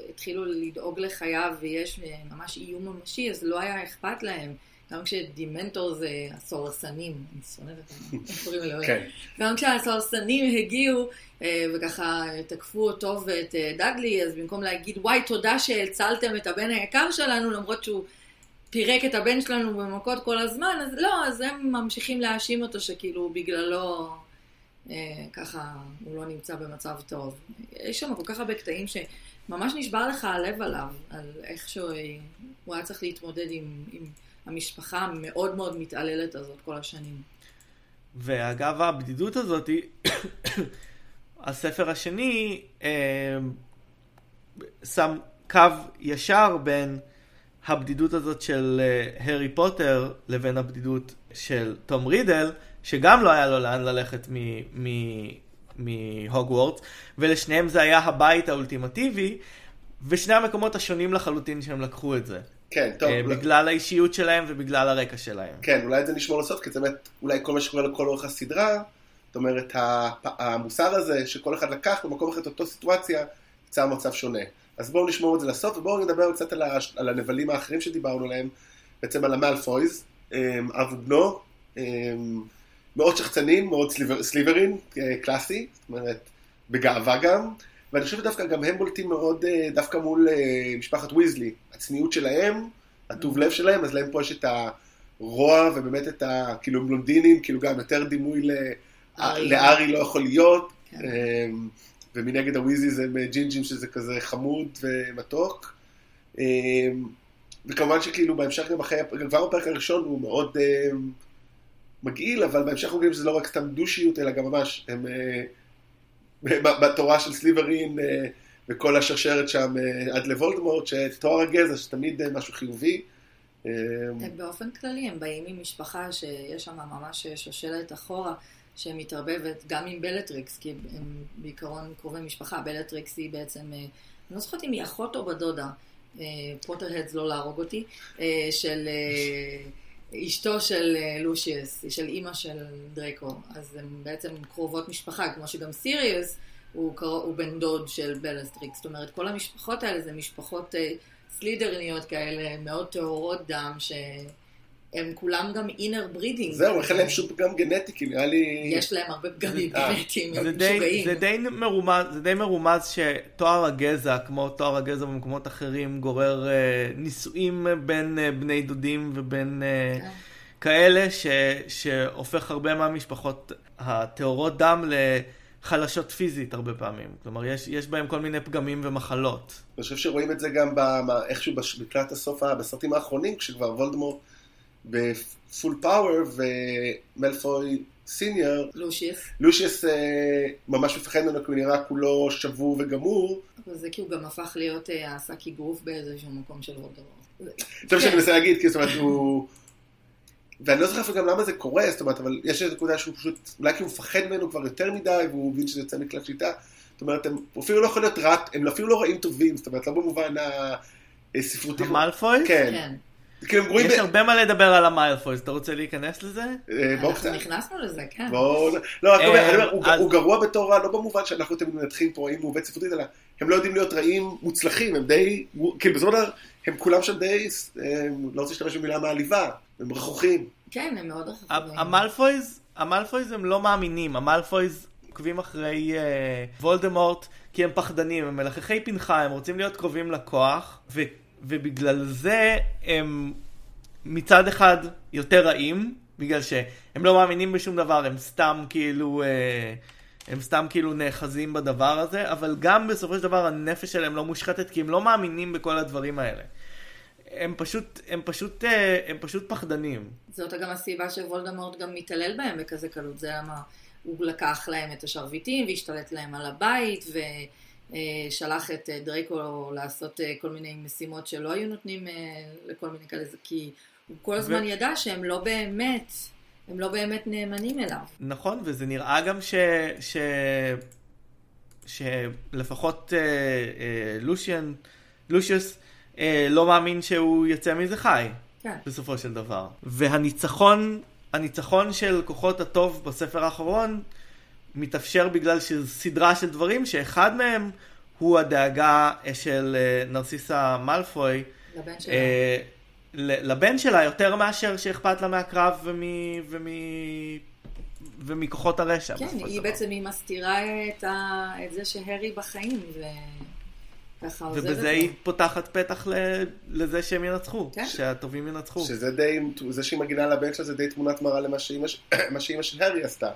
התחילו לדאוג לחייו ויש ממש איום ממשי, אז לא היה אכפת להם. גם כשדימנטור זה הסורסנים, אני שונאת אותם, איך קוראים להם? כן. גם כשהסורסנים הגיעו אה, וככה תקפו אותו ואת אה, דאגלי, אז במקום להגיד וואי תודה שהצלתם את הבן היקר שלנו למרות שהוא פירק את הבן שלנו במכות כל הזמן, אז לא, אז הם ממשיכים להאשים אותו שכאילו בגללו אה, ככה הוא לא נמצא במצב טוב. יש שם כל כך הרבה קטעים שממש נשבר לך הלב עליו, על איך שהוא היה צריך להתמודד עם... עם המשפחה המאוד מאוד מתעללת הזאת כל השנים. ואגב הבדידות הזאת, הספר השני אה, שם קו ישר בין הבדידות הזאת של אה, הארי פוטר לבין הבדידות של תום רידל, שגם לא היה לו לאן ללכת מהוגוורטס, ולשניהם זה היה הבית האולטימטיבי, ושני המקומות השונים לחלוטין שהם לקחו את זה. כן, טוב. אה, בגלל האישיות שלהם ובגלל הרקע שלהם. כן, אולי את זה נשמור לסוף, כי זה באמת, אולי כל מה שקורה לכל אורך הסדרה, זאת אומרת, המוסר הזה שכל אחד לקח במקום אחר את אותו סיטואציה, יצא מצב שונה. אז בואו נשמור את זה לסוף, ובואו נדבר קצת על, הש... על הנבלים האחרים שדיברנו עליהם, בעצם על המאלפויז, אמ, אב ובנו, אמ, מאוד שחצנים, מאוד סלית'ר, סלית'רין, אה, קלאסי, זאת אומרת, בגאווה גם. ואני חושב שדווקא גם הם בולטים מאוד אה, דווקא מול אה, משפחת ויזלי. הצניעות שלהם, הטוב לב שלהם, אז להם פה יש את הרוע ובאמת את ה... כאילו הם בלונדינים, כאילו גם יותר דימוי לארי לא יכול להיות. אמ, ומנגד הוויזלי זה ג'ינג'ים שזה כזה חמוד ומתוק. אמ, וכמובן שכאילו בהמשך גם אחרי, כבר בפרק הראשון הוא מאוד אמ, מגעיל, אבל בהמשך אומרים שזה לא רק סתם דושיות, אלא גם ממש, הם אה, בתורה של סלית'רין אה, וכל השרשרת שם אה, עד לוולדמורט, שטוהר הגזע, שתמיד אה, משהו חיובי. באופן כללי הם באים ממשפחה שיש שם ממש שושלת ארוכה שמתערבבת גם עם בלטריקס, כי הם בעיקרון קרובי משפחה. בלטריקס היא בעצם, אני לא זוכרת אם היא אחות או בת דודה, Potterheads לא להרוג אותי, של... אשתו של אה, לושיאס, של אימא של דראקו, אז הן בעצם קרובות משפחה, כמו שגם סיריוס הוא. הוא בן דוד של בלטריקס, זאת אומרת כל המשפחות האלה זה משפחות אה, סלית'ריניות כאלה, מאוד טהורות דם, ש... הם כולם גם inner breeding. זהו, איך להם שוב פגם גנטי, כי נראה לי... יש להם הרבה פגמים גנטיים, הם משוגעים. זה די מרומז, זה די מרומז שתואר הגזע, כמו תואר הגזע במקומות אחרים, גורר אה, נישואים בין אה, בני דודים ובין אה, כן. כאלה, שהופך הרבה מהמשפחות הטהורות דם לחלשות פיזית הרבה פעמים. כלומר, יש, יש בהם כל מיני פגמים ומחלות. אני חושב שרואים את זה גם איכשהו לקראת הסוף, בסרטים האחרונים, כשכבר וולדמורט... בפול פאוור, ומלפוי סיניור, לושיאס. לושיאס אה, ממש מפחד ממנו כי הוא נראה כולו שבור וגמור. אבל זה כי הוא גם הפך להיות אה, הסאקי גרוף באיזשהו מקום של וולדמורט. זה מה שאני כן. מנסה להגיד, כי זאת אומרת הוא... ואני לא זוכר אפילו גם למה זה קורה, זאת אומרת, אבל יש איזו נקודה שהוא פשוט, אולי כי הוא מפחד ממנו כבר יותר מדי, והוא מבין שזה יוצא מכלל שליטה. זאת אומרת, הם אפילו לא יכולים להיות רע, הם אפילו לא רעים טובים, זאת אומרת, לא במובן הספרותי. המלפוי? כן. כן. כאילו יש. הרבה מה לדבר על המלפוי, אתה רוצה להיכנס לזה? אה, קצת. אנחנו נכנסנו לזה, כן. בואו... לא, רק אומר, אה, אני אומר, הוא- גרוע בתור רע, לא במובן שאנחנו תמיד מנתחים פה האם הוא עובד ספרותית, אלא הם לא יודעים להיות רעים מוצלחים, הם די, כאילו בסופו של דבר, הם כולם שם די, אה, לא רוצה להשתמש במילה מעליבה, הם רכוכים. כן, הם מאוד רחוקים. המלפויז, המלפויז הם לא מאמינים, המלפויז עוקבים אחרי אה, וולדמורט כי הם פחדנים, הם מלחכי פנחה, הם רוצים להיות קרובים לכוח, ו, ובגלל זה הם מצד אחד יותר רעים, בגלל שהם לא מאמינים בשום דבר, הם סתם כאילו... אה, הם סתם כאילו נאחזים בדבר הזה, אבל גם בסופו של דבר הנפש שלהם לא מושחתת, כי הם לא מאמינים בכל הדברים האלה. הם פשוט, הם פשוט, אה, הם פשוט פחדנים. זאת גם הסיבה שוולדמורט גם מתעלל בהם בכזה קלות, זה למה הוא לקח להם את השרביטים והשתלט להם על הבית ושלח את אה, דרייקו לעשות אה, כל מיני משימות שלא היו נותנים אה, לכל מיני כאלה, כי הוא כל הזמן ו- ידע שהם לא באמת, הם לא באמת נאמנים אליו. נכון, וזה נראה גם ש... ש... שלפחות אה, אה, לושיאן, לושיוס אה, לא מאמין שהוא יצא מזה חי, כן. בסופו של דבר. והניצחון, הניצחון של כוחות הטוב בספר האחרון מתאפשר בגלל סדרה של דברים שאחד מהם הוא הדאגה אה, של אה, נרסיסה מאלפוי לבן. אה, ל- לבן שלה יותר מאשר שאכפת לה מהקרב ומ... ומ... ומכוחות הרשע. כן, היא דבר. בעצם, היא מסתירה את, ה... את זה שהרי בחיים, וככה עוזרת ובזה. היא פותחת פתח ל... לזה שהם ינצחו, כן. שהטובים ינצחו. שזה די, זה שהיא מגינה לבן שלה זה די תמונת מראה למה שאימא של הארי עשתה,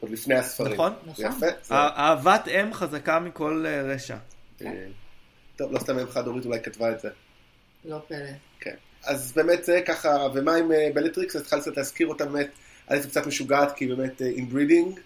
עוד לפני הספרים. נכון. נכון. יפה. זה- אה- אהבת אם חזקה מכל אה, רשע. אה, טוב, לא סתם אם חד הורית אולי כתבה את זה. לא פלא. כן. אז באמת זה ככה, ומה עם אה, בלטריקס? אז התחלתי קצת להזכיר אותה באמת, א' קצת משוגעת כי היא באמת inbreeding.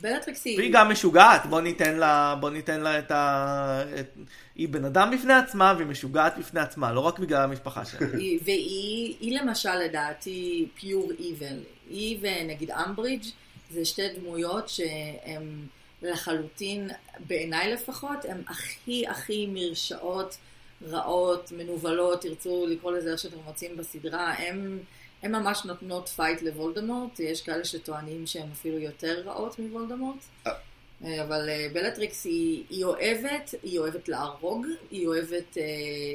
בלטריקס היא... והיא גם משוגעת, בוא ניתן לה, בוא ניתן לה את ה... את... היא בן אדם בפני עצמה והיא משוגעת בפני עצמה, לא רק בגלל המשפחה שלה. היא- והיא היא למשל לדעתי pure evil. היא ונגיד אמברידג' זה שתי דמויות שהן לחלוטין, בעיניי לפחות, הן הכי הכי מרשעות, רעות, מנוולות, תרצו לקרוא לזה איך שאתם רוצים בסדרה, הן הן ממש נותנות פייט לוולדמורט, יש כאלה שטוענים שהן אפילו יותר רעות מוולדמורט. אה. אבל אה, בלטריקס היא, היא אוהבת, היא אוהבת להרוג, היא אוהבת אה,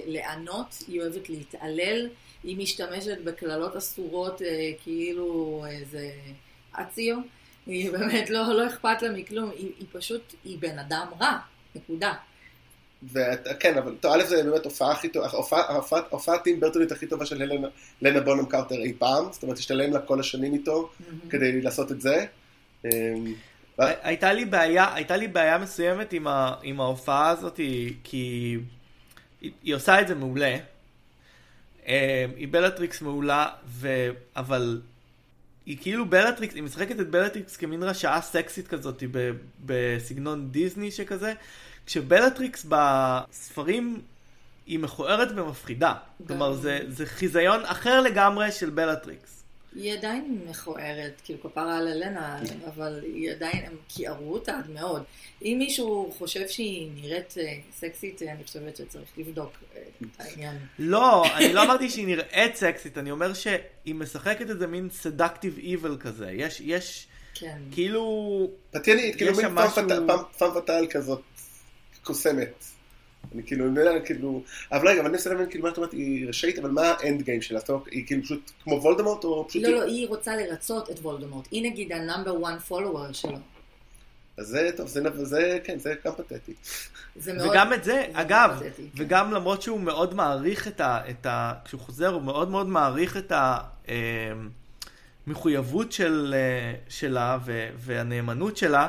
לענות, היא אוהבת להתעלל, היא משתמשת בקללות אסורות אה, כאילו איזה אציו, היא באמת לא, לא אכפת לה מכלום, היא, היא פשוט, היא בן אדם רע, נקודה. וכן, אבל טוב, א' זה באמת הופעה הכי טובה, הופעת טים ברטונית הכי טובה של הלנה- לנה בונם קרטר אי פעם, זאת אומרת, השתלם לה כל השנים איתו כדי לעשות את זה. אמ, הייתה לי בעיה, הייתה לי בעיה מסוימת עם, ה, עם ההופעה הזאת, כי היא, היא עושה את זה מעולה. אה, היא בלטריקס מעולה, ו, אבל היא כאילו בלטריקס, היא משחקת את בלטריקס כמין רשעה סקסית כזאת, ב, בסגנון דיסני שכזה, כשבלטריקס בספרים היא מכוערת ומפחידה. כלומר, זה, זה חיזיון אחר לגמרי של בלטריקס. היא עדיין מכוערת, כאילו כפרה על אלנה, אבל היא עדיין, הם כיערו אותה עד מאוד. אם מישהו חושב שהיא נראית אה, סקסית, אה, אני חושבת שצריך לבדוק אה, את העניין. לא, אני לא אמרתי שהיא נראית סקסית, אני אומר שהיא משחקת איזה מין סדקטיב איבל כזה. יש, יש, כן. כאילו... פתיינית, כאילו יש מין משהו- פעם פתאל כזאת, קוסמת. אני כאילו, אני יודע, כאילו, אבל רגע, אבל אני מנסה להבין, כאילו, מה את אומרת, היא רשאית, אבל מה האנד גיים שלה? זאת אומרת, היא כאילו פשוט כמו וולדמורט, או פשוט... לא, לא, היא רוצה לרצות את וולדמורט. היא נגיד ה number 1 follower שלו. אז זה, טוב, זה, זה, כן, זה גם פתטי. זה מאוד... וגם את זה, זה אגב, פתטי, כן. וגם למרות שהוא מאוד מעריך את ה... את ה כשהוא חוזר, הוא מאוד מאוד מעריך את המחויבות של, אה, שלה ו, והנאמנות שלה.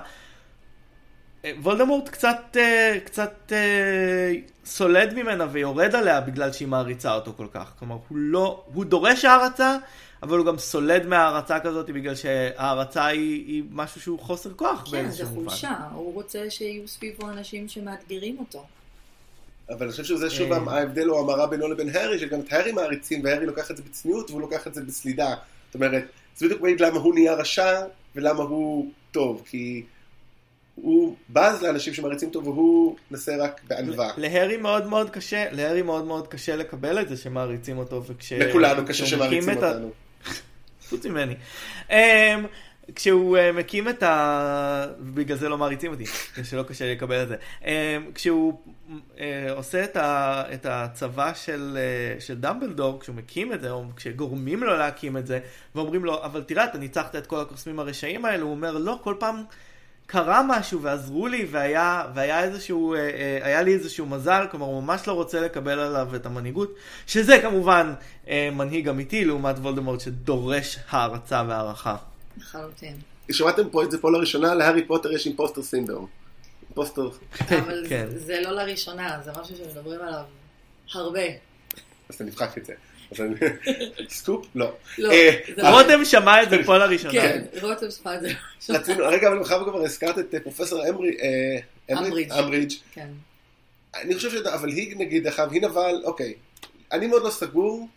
אה, וולדמורט קצת, אה, קצת אה, סולד ממנה ויורד עליה בגלל שהיא מעריצה אותו כל כך. כלומר, הוא לא, הוא דורש הערצה, אבל הוא גם סולד מהערצה כזאת בגלל שהערצה היא, היא משהו שהוא חוסר כוח כן, זה באיזשהו מובן. חולשה. הוא רוצה שיהיו סביבו אנשים שמאתגרים אותו. אבל אני חושב שזה שוב אה. ההבדל או המראה בינו לבין הארי, שגם את הארי מעריצים, והארי לוקח את זה בצניעות והוא לוקח את זה בסלידה. זאת אומרת, זה בדיוק מעיד למה הוא נהיה רשע ולמה הוא טוב, כי הוא בז לאנשים שמעריצים אותו והוא מנסה רק בענווה. להרי מאוד מאוד קשה, להרי מאוד מאוד קשה לקבל את זה שמעריצים אותו, וכש... לכולנו קשה שמעריצים אותנו. חוץ ממני. Um, כשהוא uh, מקים את ה... בגלל זה לא מעריצים אותי, שלא קשה לי לקבל את זה. Um, כשהוא uh, עושה את, ה... את הצבא של, uh, של דמבלדור, כשהוא מקים את זה, או כשגורמים לו להקים את זה, ואומרים לו, אבל תראה, אתה ניצחת את כל הקוסמים הרשעים האלו, הוא אומר, לא, כל פעם קרה משהו ועזרו לי, והיה, והיה איזשהו, uh, uh, היה לי איזשהו מזל, כלומר, הוא ממש לא רוצה לקבל עליו את המנהיגות, שזה כמובן אה, מנהיג אמיתי, לעומת וולדמורט שדורש הערצה והערכה. לחלוטין. שמעתם פה את זה פה לראשונה, להארי פוטר יש impostor syndrome. impostor, אבל כן. זה- זה לא לראשונה, זה משהו שמדברים עליו הרבה. אז אני אמחק את זה. סקופ? לא. לא, אה, לא- רותם שמע את זה פה לראשונה. כן, רותם שמע את זה. רצינו, רגע, אבל מאחר וכבר הזכרת את אה, פרופסור אה, אמברידג'. כן. אני חושב ש... אבל היא נגיד, אחריו, היא נבל, אוקיי. אני מאוד לא סגור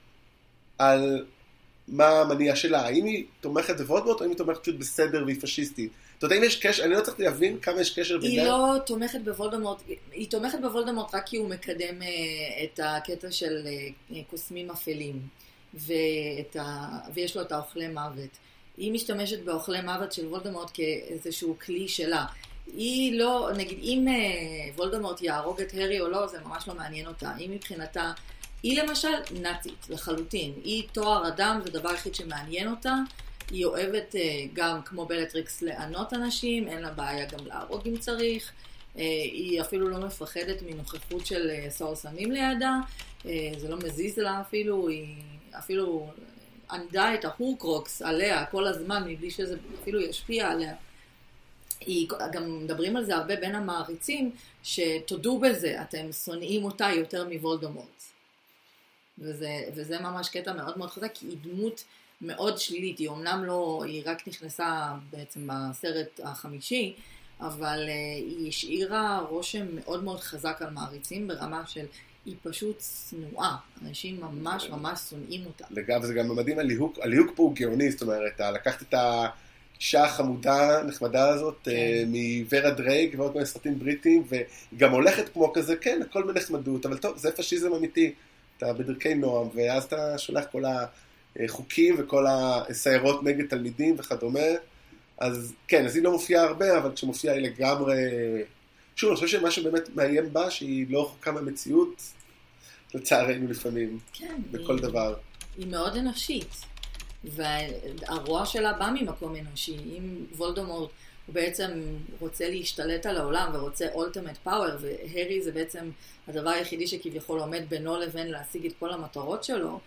על מה המניע שלה. האם היא תומכת בוולדמורט, או האם היא תומכת פשוט בסדר והיא פשיסטית. אתה יודע אם יש קשר, אני לא צריך להבין כמה יש קשר היא בין... לא תומכת בוולדמורט, היא תומכת בוולדמורט רק כי הוא מקדם אה, את הקטע של אה, קוסמים אפלים, ואת ה... ויש לו את האוכלי מוות. היא משתמשת באוכלי מוות של וולדמורט כאיזשהו כלי שלה. היא לא, נגיד, אם אה, וולדמורט יהרוג את הארי או לא, זה ממש לא מעניין אותה. היא מבחינתה, היא למשל נאצית לחלוטין. היא טוהר הדם, זה הדבר היחיד שמעניין אותה. היא אוהבת אה, גם, כמו בלטריקס, לענות אנשים, אין לה בעיה גם להרוג אם צריך. אה, היא אפילו לא מפחדת מנוכחות של אה, סוהרסנים לידה, אה, זה לא מזיז לה אפילו, היא אפילו ענדה את ההורקרוקס עליה כל הזמן, מבלי שזה אפילו ישפיע עליה. היא, גם מדברים על זה הרבה בין המעריצים, שתודו בזה, אתם שונאים אותה יותר מוולדמורט. וזה, וזה ממש קטע מאוד מאוד חזק, כי היא דמות מאוד שלילית, היא אומנם לא, היא רק נכנסה בעצם בסרט החמישי, אבל uh, היא השאירה רושם מאוד מאוד חזק על מעריצים ברמה של היא פשוט שנואה, אנשים ממש ממש שונאים אותה. לגב, זה גם מדהים, הליהוק, הליהוק פה הוא גאוני, זאת אומרת, ה- לקחת את האישה החמודה, הנחמדה הזאת, כן. אה, מוורה דרייק ועוד מיני סרטים בריטיים, והיא גם הולכת כמו כזה, כן, הכל בנחמדות, אבל טוב, זה פשיזם אמיתי, אתה בדרכי נועם, ואז אתה שולח כל החוקים וכל הסיירות נגד תלמידים וכדומה, אז כן, אז היא לא מופיעה הרבה, אבל כשמופיעה היא לגמרי... שוב, אני חושב שמה שבאמת מאיים בה, שהיא לא רחוקה מהמציאות, לצערנו לפעמים, כן, בכל היא, דבר. היא מאוד אנושית, והרוע שלה בא ממקום אנושי. אם וולדמורט הוא בעצם רוצה להשתלט על העולם ורוצה ultimate power, והרי זה בעצם הדבר היחידי שכביכול עומד בינו לבין להשיג את כל המטרות שלו, אה,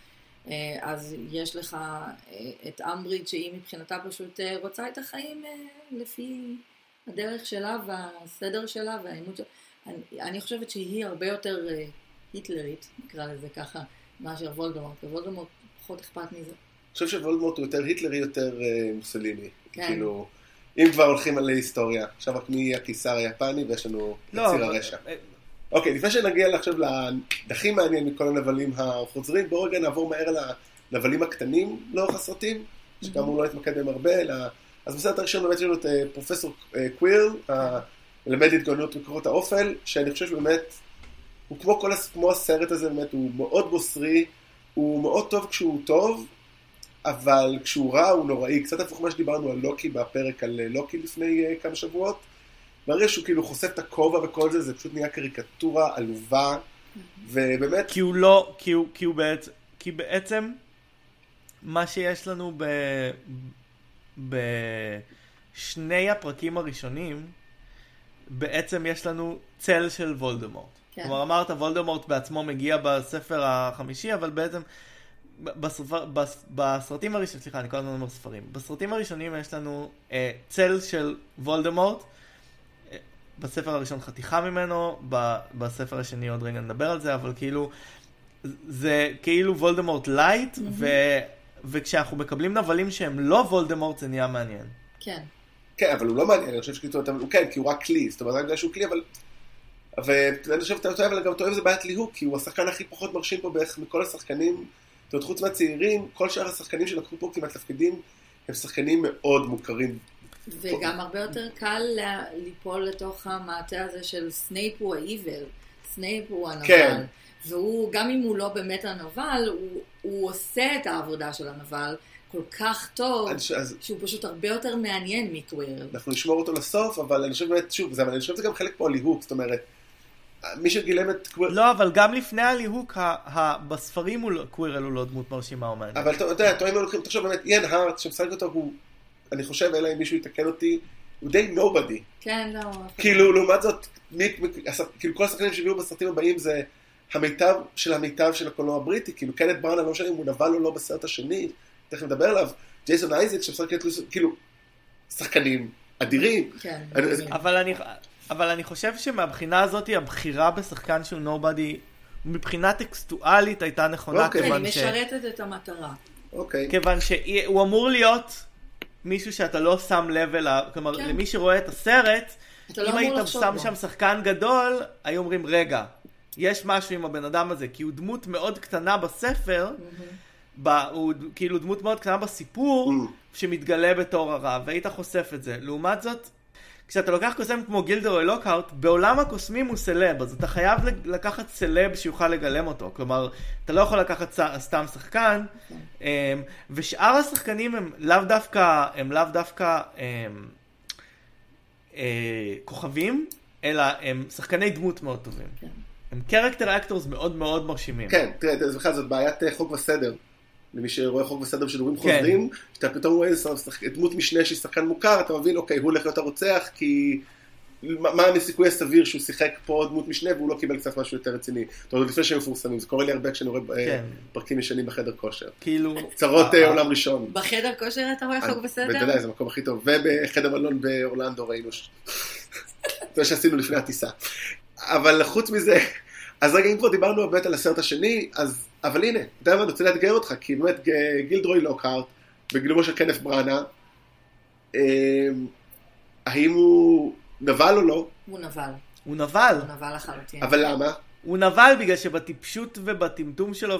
אז יש לך אה, את אמבריד שהיא מבחינתה פשוט אה, רוצה את החיים אה, לפי הדרך שלה והסדר שלה והאימות שלה. אני, אני חושבת שהיא הרבה יותר אה, היטלרית, נקרא לזה ככה, מאשר וולדמורט, ווולדמורט פחות אכפת מזה. אני חושב שוולדמורט הוא יותר היטלרי, יותר אה, מוסליני. כן. כאילו, אם כבר הולכים על היסטוריה, עכשיו רק מי הקיסר היפני ויש לנו לא, ציר אבל- הרשע. אוקיי, לפני שנגיע עכשיו להכי מעניין מכל הנבלים החוזרים, בואו רגע נעבור מהר על הנבלים הקטנים לאורך הסרטים, שכאמור לא נתמקד בהם הרבה, אלא... אז בסרט הראשון באמת יש לנו את אה, פרופסור אה, קווירל, מלמד התגוננות מקורות האופל, שאני חושב שבאמת, הוא כמו, כל, כמו הסרט הזה, באמת, הוא מאוד בוסרי, הוא מאוד טוב כשהוא טוב, אבל כשהוא רע הוא נוראי, קצת הפוך ממה שדיברנו על לוקי בפרק על אה, לוקי לפני כמה שבועות. ברגע שהוא כאילו חושף את הכובע וכל זה, זה פשוט נהיה קריקטורה עלובה, ובאמת, כי הוא לא, כי הוא, כי הוא בעצם, כי בעצם מה שיש לנו ב... בשני הפרקים הראשונים, בעצם יש לנו צל של וולדמורט. כן. כלומר, אמרת, וולדמורט בעצמו מגיע בספר החמישי, אבל בעצם בספר, בס, בסרטים הראשונים, סליחה, אני כל הזמן אומר ספרים. בסרטים הראשונים יש לנו אה, צל של וולדמורט, בספר הראשון חתיכה ממנו, ב, בספר השני עוד רגע נדבר על זה, אבל כאילו, זה כאילו וולדמורט lite, ו, וכשאנחנו מקבלים נבלים שהם לא וולדמורט זה נהיה מעניין. כן. כן, אבל הוא לא מעניין, אני חושב שכאילו, הוא כן, כי הוא רק כלי, זאת אומרת, רק בגלל שהוא כלי, אבל... ואני חושב שאתה טועה, אבל גם אתה אוהב זה בעיית ליהוק, כי הוא השחקן הכי פחות מרשים פה בערך מכל השחקנים, זאת אומרת, חוץ מהצעירים, כל שאר השחקנים שלקחו פה כמעט תפקידים, הם שחקנים מאוד מוכרים. וגם הרבה יותר קל ליפול לתוך המעטה הזה של סנייפ הוא ה evil, סנייפ הוא הנבל. כן. והוא, גם אם הוא לא באמת הנבל, הוא, הוא עושה את העבודה של הנבל כל כך טוב, אז- אז שהוא פשוט הרבה יותר מעניין מקווירל. אנחנו נשמור אותו לסוף, אבל אני חושב באמת, שוב, זה, אבל אני חושב שזה גם חלק פה הליהוק, זאת אומרת, מי שגילם את... לא, אבל גם לפני הליהוק, ה, ה, בספרים הוא לא- קווירל הוא לא דמות מרשימה או מעניינת. אבל אתה אתה יודע, אתה רואה אם לוקחים, תחשוב באמת, איין הארט, שמשחק אותו, הוא, אני חושב, אלא אם מישהו יתקן אותי, הוא די נובדי. כן, לא. כאילו, לעומת זאת, הס- כאילו כל השחקנים שהביאו בסרטים הבאים זה המיטב של המיטב של הקולנוע הבריטי, כאילו קנט בראונה, לא משנה אם הוא נבל או לא בסרט השני, תכף נדבר עליו, ג'ייסון אייזק שמשחק את לוסון, כאילו, שחקנים אדירים. כן. אני- אבל אני, אבל אני חושב שמהבחינה הזאת הבחירה בשחקן שהוא נובדי מבחינה טקסטואלית הייתה נכונה אוקיי. כן, כיוון, היא ש... משרתת את המטרה. אוקיי. כיוון שהוא אמור להיות מישהו שאתה לא שם לב אליו, כלומר כן. למי שרואה את הסרט, לא אם אמור היית שם בו. שם שחקן גדול, היו אומרים רגע, יש משהו עם הבן אדם הזה, כי הוא דמות מאוד קטנה בספר, ב, הוא כאילו דמות מאוד קטנה בסיפור, Mm. שמתגלה בתור הרע, והיית חושף את זה. לעומת זאת, כשאתה לוקח קוסם כמו גילדרוי לוקהארט, בעולם הקוסמים הוא סלב, אז אתה חייב לקחת סלב שיוכל לגלם אותו. כלומר, אתה לא יכול לקחת סתם שחקן, אמ, ושאר השחקנים הם לאו דווקא, הם לאו דווקא אמ, אה, כוכבים, אלא הם שחקני דמות מאוד טובים. כן. הם character actors מאוד מאוד מרשימים. כן, תראה, בכלל זאת בעיית אה, חוק וסדר. למי שרואה חוק וסדר בשידורים כן. חוזרים, שאתה פתאום רואה איזה דמות משנה שהיא שחקן מוכר, אתה מבין, אוקיי, הוא הולך להיות הרוצח, כי... מה הסיכוי הסביר שהוא שיחק פה דמות משנה והוא לא קיבל קצת משהו יותר רציני. זאת אומרת, לפני שהם מפורסמים, זה קורה לי הרבה כשאני רואה אה, כן. פרקים ישנים בחדר כושר. כאילו... צרות אה, אה, עולם ראשון. בחדר כושר אתה רואה חוק וסדר? בוודאי, זה המקום הכי טוב. ובחדר מלון באורלנדו ראינו ש... זה שעשינו לפני הטיסה. אבל חוץ מזה, אז רגע, אם כבר דיברנו באמת על הסרט השני, אז, אבל הנה, אתה יודע מה, אני רוצה לאתגר אותך, כי באמת ג- גילדרוי לוקהארט, בגילומו של קנף בראנה, אה, האם הוא נבל או לא? הוא נבל. הוא נבל. הוא נבל לחלוטין. אבל למה? הוא נבל בגלל שבטיפשות ובטמטום שלו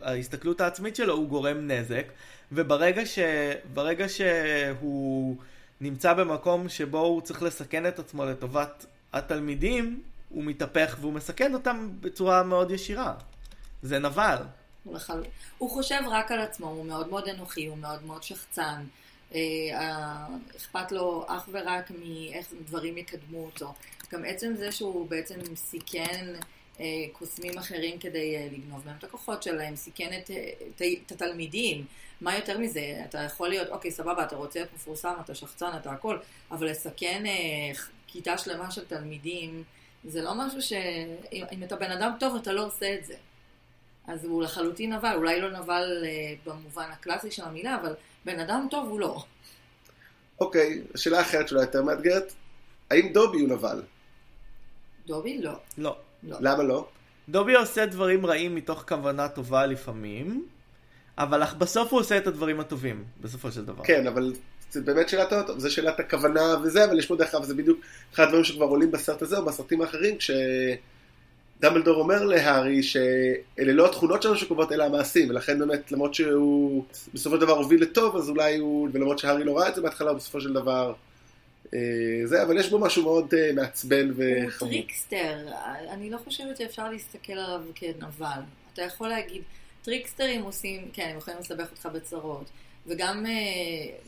ובהסתכלות העצמית שלו הוא גורם נזק וברגע ש... ברגע שהוא נמצא במקום שבו הוא צריך לסכן את עצמו לטובת התלמידים הוא מתהפך והוא מסכן אותם בצורה מאוד ישירה. זה נבל. לחל... הוא חושב רק על עצמו, הוא מאוד מאוד אנוכי, הוא מאוד מאוד שחצן. אה, אכפת לו אך ורק מאיך דברים יקדמו אותו. גם עצם זה שהוא בעצם סיכן אה, קוסמים אחרים כדי אה, לגנוב מהם את הכוחות שלהם, סיכן את, אה, את, את התלמידים. מה יותר מזה? אתה יכול להיות, אוקיי, סבבה, אתה רוצה להיות מפורסם, אתה שחצן, אתה הכל, אבל לסכן אה, כיתה שלמה של תלמידים, זה לא משהו ש... אם, אתה בן אדם טוב, אתה לא עושה את זה. אז הוא לחלוטין נבל, אולי לא נבל אה, במובן הקלאסי של המילה, אבל בן אדם טוב הוא לא. אוקיי, שאלה אחרת שאולי יותר מאתגרת, האם דובי הוא נבל? דובי לא. לא. לא. למה לא? דובי עושה דברים רעים מתוך כוונה טובה לפעמים, אבל בסוף הוא עושה את הדברים הטובים, בסופו של דבר. כן, אבל זה באמת שאלת האוטו, זה שאלת הכוונה וזה, אבל יש פה דרך אגב, זה בדיוק אחד הדברים שכבר עולים בסרט הזה או בסרטים האחרים, כשדמבלדור אומר להארי שאלה לא התכונות שלנו שקובעות אלא המעשים, ולכן באמת למרות שהוא בסופו של דבר הוביל לטוב, אז אולי הוא, ולמרות שהארי לא ראה את זה בהתחלה, בסופו של דבר אה, זה, אבל יש בו משהו מאוד אה, מעצבן הוא וחמור. trickster, אני לא חושבת שאפשר להסתכל עליו כנבל. אתה יכול להגיד, טריקסטרים עושים, כן, הם יכולים לסבך אותך בצרות. וגם אה,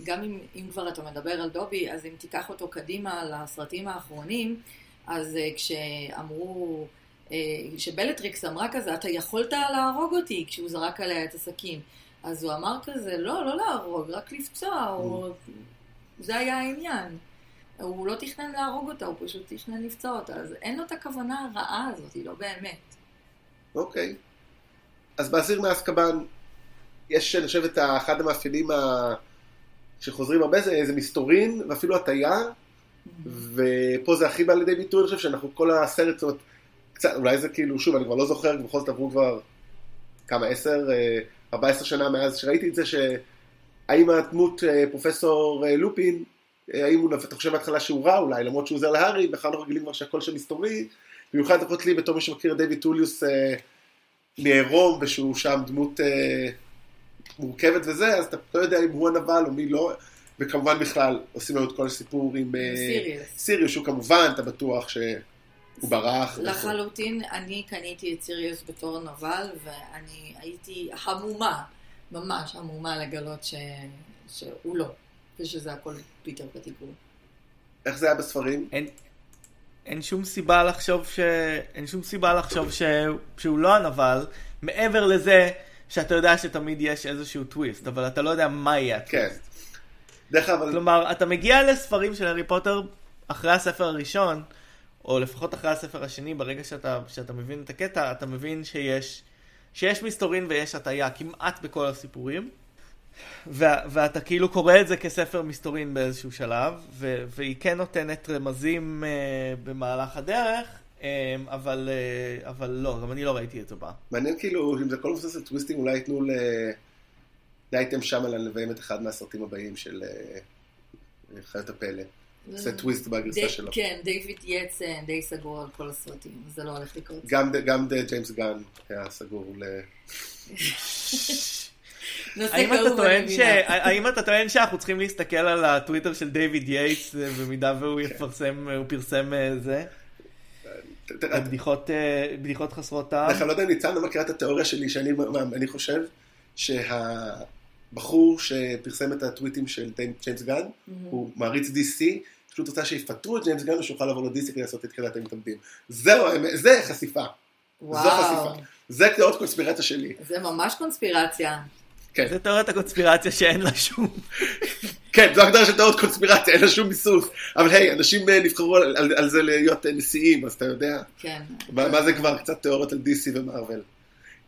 גם אם, אם כבר אתה מדבר על דובי, אז אם תיקח אותו קדימה לסרטים האחרונים, אז אה, כשאמרו, אה, כשבלטריקס אמרה כזה, אתה יכולת להרוג אותי כשהוא זרק עליה את הסכין. אז הוא אמר כזה, לא, לא להרוג, רק לפצוע, או... זה היה העניין. הוא לא תכנן להרוג אותה, הוא פשוט תכנן לפצוע אותה, אז אין לו את הכוונה הרעה הזאת, היא לא באמת. אוקיי. אז באסיר מאסקבן, יש, אני חושב, את אחד המאפיינים ה... שחוזרים הרבה, זה איזה מסתורין, ואפילו הטיה, ופה זה הכי בא לידי ביטוי, אני חושב שאנחנו כל הסרט, זאת אומרת, קצת, אולי זה כאילו, שוב, אני כבר לא זוכר, בכל זאת עברו כבר כמה, עשר, אה, ארבע עשר שנה מאז שראיתי את זה, שהאם הדמות אה, פרופסור אה, לופין, האם הוא, אתה חושב בהתחלה שהוא רע אולי, למרות שהוא עוזר להארי, בכלל אנחנו רגילים כבר שהכל שם מסתורי, במיוחד לפחות לי, בתור מי שמכיר את דיוויד טוליוס מעירום, ושהוא שם דמות מורכבת וזה, אז אתה לא יודע אם הוא הנבל או מי לא, וכמובן בכלל, עושים לנו את כל הסיפור עם אה, סיריוס. סיריוס, שהוא כמובן, אתה בטוח שהוא ברח. לחלוטין, אני קניתי את סיריוס בתור נבל, ואני הייתי המומה, ממש המומה לגלות ש... שהוא לא, ושזה הכל פיטר פטיגרו. איך זה היה בספרים? אין, אין שום סיבה לחשוב ש... אין שום סיבה לחשוב ש... שהוא לא הנבל, מעבר לזה שאתה יודע שתמיד יש איזשהו טוויסט, אבל אתה לא יודע מה יהיה כן. הטוויסט. דרך אגב, כלומר, אתה מגיע לספרים של הארי פוטר אחרי הספר הראשון, או לפחות אחרי הספר השני, ברגע שאתה, שאתה מבין את הקטע, אתה מבין שיש, שיש מסתורין ויש הטעיה כמעט בכל הסיפורים. וה, ואתה כאילו קורא את זה כספר מסתורין באיזשהו שלב, ו, והיא כן נותנת רמזים אה, במהלך הדרך, אבל, אה, אבל לא, גם אני לא ראיתי את זה בה. מעניין כאילו, אם זה הכל מבוסס על טוויסטים, אולי ייתנו ל... דייטם שמלן לביים את אחד מהסרטים הבאים של אה, חיות הפלא. עושה טוויסט בגרסה שלו. כן, דיוויד יץ אה, די סגור על כל הסרטים, זה לא הולך לקרות. גם ג'יימס גן היה סגור ל... האם אתה, טוען שאנחנו צריכים להסתכל על הטוויטר של דיוויד יייטס במידה והוא יפרסם, הוא פרסם זה? בדיחות, אה, בדיחות חסרות טעם? אני לא יודע אם ניצן לא מכירה את התיאוריה שלי, שאני חושב שהבחור שפרסם את הטוויטים של ג'יימס גן, הוא מעריץ DC, פשוט רוצה שיפטרו את ג'יימס גן ושיוכל לעבור ל-DC כדי לעשות את יחידת המתאבדים. זהו, האמת, זה חשיפה. זו וואו, חשיפה. זה תיאוריות קונספירציה שלי. זה ממש קונספירציה. כן. זה תיאוריית הקונספירציה שאין לה שום... כן, זו הגדרה של תיאוריות קונספירציה, אין לה שום ביסוס. אבל היי, אנשים אה, נבחרו על, על, על זה להיות אה, נשיאים, אז אתה יודע. כן. מה, מה זה כבר קצת תיאוריות על DC ומרוויל.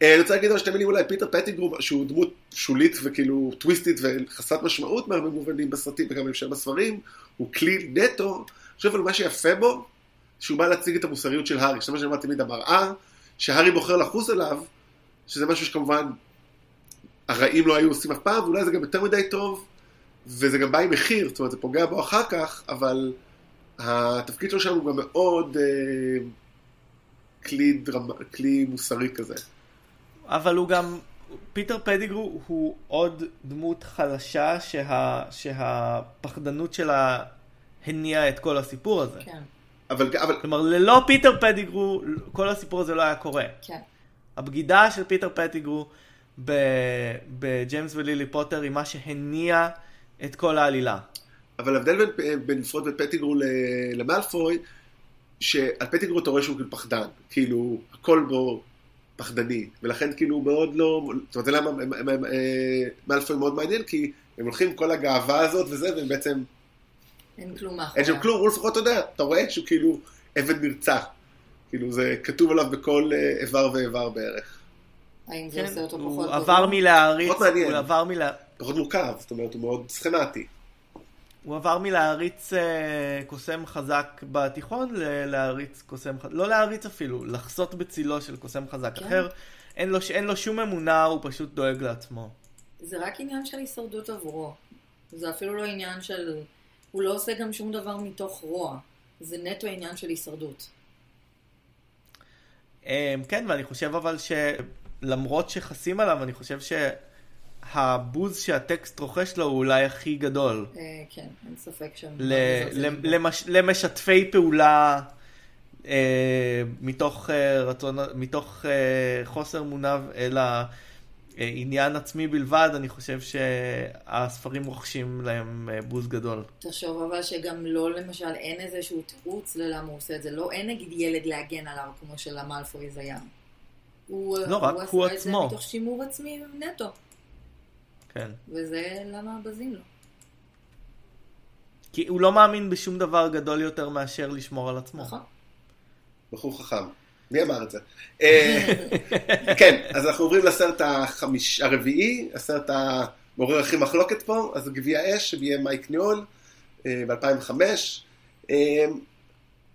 אה, אני רוצה להגיד עוד שתי מילים אולי, פיטר פטיגרו, שהוא דמות שולית וכאילו טוויסטית וחסרת משמעות מהרבה מובנים בסרטים וגם בהמשך בספרים, הוא כלי נטו. אני חושב על מה שיפה בו, שהוא בא להציג את המוסריות של הארי, שזה מה שאני תמיד המראה, שהארי בוחר לחוס עליו, שזה משהו שכמובן הרעים לא היו עושים אף פעם, ואולי זה גם יותר מדי טוב, וזה גם בא עם מחיר, זאת אומרת זה פוגע בו אחר כך, אבל התפקיד שלו שם הוא גם מאוד אה, כלי, דרמ... כלי מוסרי כזה. אבל הוא גם... פיטר פדיגרו הוא עוד דמות חלשה שה... שהפחדנות שלה הניעה את כל הסיפור הזה. כן, אבל, אבל כלומר, ללא פיטר פטיגרו, כל הסיפור הזה לא היה קורה. כן. הבגידה של פיטר פטיגרו ב- בג'יימס ולילי פוטר היא מה שהניע את כל העלילה. אבל ההבדל בין, בין לפרוט בין פטיגרו ל- למאלפוי, שעל פטיגרו אתה רואה שהוא כאילו פחדן, כאילו הכל בו פחדני, ולכן כאילו הוא מאוד לא, זאת אומרת זה למה אה, מאלפוי מאוד מעניין, כי הם הולכים עם כל הגאווה הזאת וזה, והם בעצם, אין כלום מאחורי. אין שם כלום, הוא לפחות אתה יודע, אתה רואה שהוא כאילו עבד נרצח, כאילו זה כתוב עליו בכל אה, איבר ואיבר בערך. האם זה כן, עושה אותו פחות הוא? עבר מלהעריץ. הוא עבר מלה... פחות מורכב, זאת אומרת הוא מאוד סכמטי. הוא עבר מלהעריץ אה, קוסם חזק בתיכון ללהעריץ קוסם חזק, לא להעריץ אפילו, לחסות בצילו של קוסם חזק כן. אחר. אין לו, אין לו שום אמונה, הוא פשוט דואג לעצמו. זה רק עניין של הישרדות עבורו. זה אפילו לא עניין של... הוא לא עושה גם שום דבר מתוך רוע. זה נטו עניין של הישרדות. אה, כן, ואני חושב אבל שלמרות שחסים עליו, אני חושב שהבוז שהטקסט רוכש לו הוא אולי הכי גדול. אה, כן, אין ספק. למש- למשתפי פעולה אה, מתוך, אה, רצון, מתוך חוסר מונב אלא עניין עצמי בלבד, אני חושב שהספרים רוכשים להם בוז גדול. תחשוב אבל שגם לא, למשל, אין איזשהו תירוץ ללמה הוא עושה את זה. לא, אין נגיד ילד להגן עליו כמו שלמלפויז היה. הוא, לא, רק הוא עשה את. זה מתוך שימור עצמי נטו. כן. וזה למה בזים לו. כי הוא לא מאמין בשום דבר גדול יותר מאשר לשמור על עצמו. נכון? בחור חכם. מי אמר את זה? אה, כן, אז אנחנו עוברים לסרט החמיש, הרביעי, הסרט המעורר הכי מחלוקת פה, אז גביע אש, שיהיה מייק ניול ב-2005. אה,